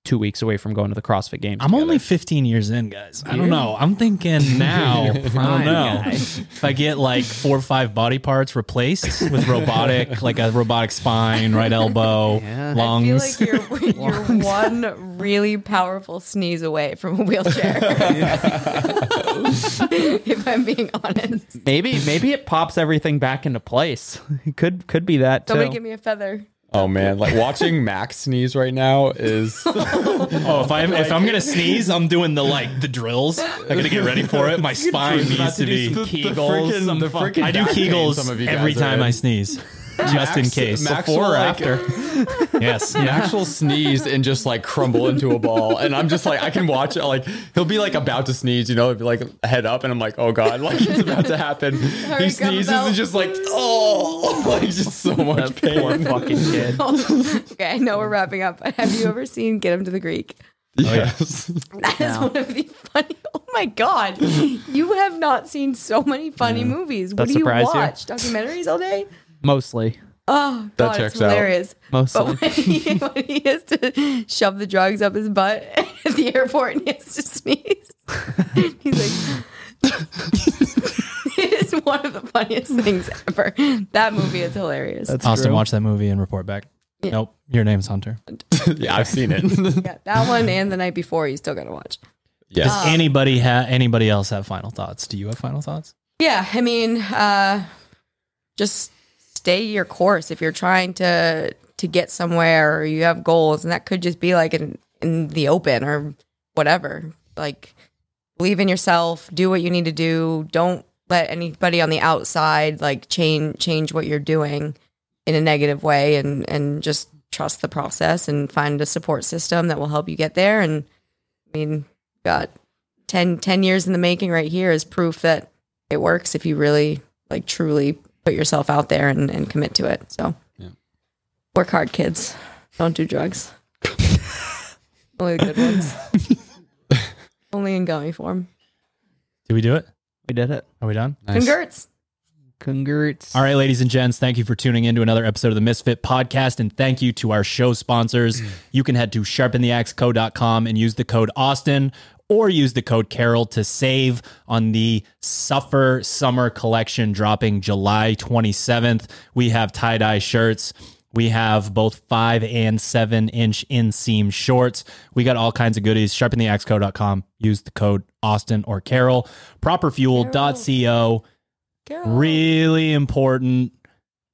Speaker 4: two weeks away from going to the CrossFit Games.
Speaker 3: I'm only 15 years in, guys. I don't know. I'm thinking now. I don't know.
Speaker 4: guy.
Speaker 3: If I get like four or five body parts replaced with robotic, like a robotic spine, right elbow,
Speaker 4: Yeah.
Speaker 3: lungs.
Speaker 5: I feel like you're, you're one really powerful sneeze away from a wheelchair. if I'm being honest.
Speaker 4: maybe maybe it pops everything back into place. It could could be that too.
Speaker 5: Somebody give me a feather.
Speaker 2: Oh man, like watching Max sneeze right now is
Speaker 3: oh, if I'm if I'm gonna sneeze, I'm doing the like the drills. I'm gonna get ready for it. My spine needs to be.
Speaker 2: the,
Speaker 4: Kegels,
Speaker 2: freaking-
Speaker 4: some
Speaker 2: the freaking
Speaker 3: I do
Speaker 2: back
Speaker 3: Kegels
Speaker 2: some of you
Speaker 3: every
Speaker 2: guys are
Speaker 3: time I sneeze, just in case.
Speaker 2: Max
Speaker 3: Before or
Speaker 2: like-
Speaker 3: after? yes.
Speaker 2: an actual sneeze and just like crumble into a ball. And I'm just like, I can watch it. Like he'll be like about to sneeze, you know, he'll be like head up, and I'm like, oh god, like it's about to happen. he sneezes and just like, oh, like just so much
Speaker 4: Poor
Speaker 2: pain.
Speaker 4: fucking kid.
Speaker 5: okay, I know we're wrapping up, but have you ever seen Get Him to the Greek?
Speaker 2: Oh, yes.
Speaker 5: That is one of the funny. Oh my god, you have not seen so many funny mm. movies. What
Speaker 4: That
Speaker 5: do you
Speaker 4: surprised you?
Speaker 5: watch? Documentaries all day?
Speaker 4: Mostly.
Speaker 5: Oh
Speaker 2: That
Speaker 5: god, it's
Speaker 2: checks out.
Speaker 5: hilarious.
Speaker 4: Mostly.
Speaker 5: But when he, when he has to shove the drugs up his butt at the airport and he has to sneeze, he's like, it is one of the funniest things ever. That movie is hilarious.
Speaker 4: That's
Speaker 3: Austin,
Speaker 4: true.
Speaker 3: watch that movie and report back.
Speaker 5: Yeah.
Speaker 3: Nope. Your name's Hunter.
Speaker 2: yeah, I've seen it.
Speaker 5: yeah, that one and the night before you still gotta watch.
Speaker 2: yes.
Speaker 5: Um,
Speaker 3: Anybody ha- anybody else have final thoughts? Do you have final thoughts?
Speaker 5: Yeah, I mean, uh, just stay your course if you're trying to to get somewhere or you have goals, and that could just be like in in the open or whatever. Like, believe in yourself, do what you need to do. Don't let anybody on the outside like change change what you're doing in a negative way, and and just trust the process and find a support system that will help you get there. And I mean, got 10, 10 years in the making right here is proof that it works if you really like truly put yourself out there and, and commit to it. So
Speaker 2: Yeah.
Speaker 5: work hard, kids. Don't do drugs. Only the good ones. Only in gummy form.
Speaker 3: Did we do it?
Speaker 4: We did it.
Speaker 3: Are we done?
Speaker 2: Nice.
Speaker 5: Congrats.
Speaker 4: Congrats.
Speaker 3: All right, ladies and gents, thank you for tuning in to another episode of the Misfit Podcast. And thank you to our show sponsors. You can head to sharpentheaxeco.com and use the code Austin or use the code Carol to save on the Suffer Summer Collection dropping July 27th. We have tie dye shirts. We have both five and seven inch inseam shorts. We got all kinds of goodies. Sharpentheaxeco.com. Use the code Austin or Carol. Properfuel.co
Speaker 5: Carol.
Speaker 3: really important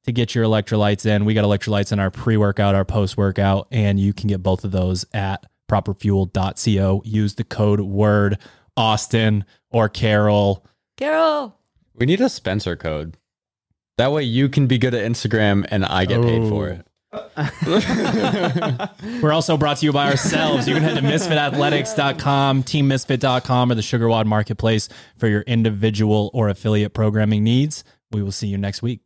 Speaker 3: to get your electrolytes in. We got electrolytes in our pre workout, our post workout, and you can get both of those at properfuel.co. Use the code word Austin or Carol.
Speaker 5: Carol.
Speaker 2: We need a Spencer code. That way you can be good at Instagram and I get paid for it.
Speaker 3: We're also brought to you by ourselves. You can head to misfitathletics.com, teammisfit.com, or the SugarWOD Marketplace for your individual or affiliate programming needs. We will see you next week.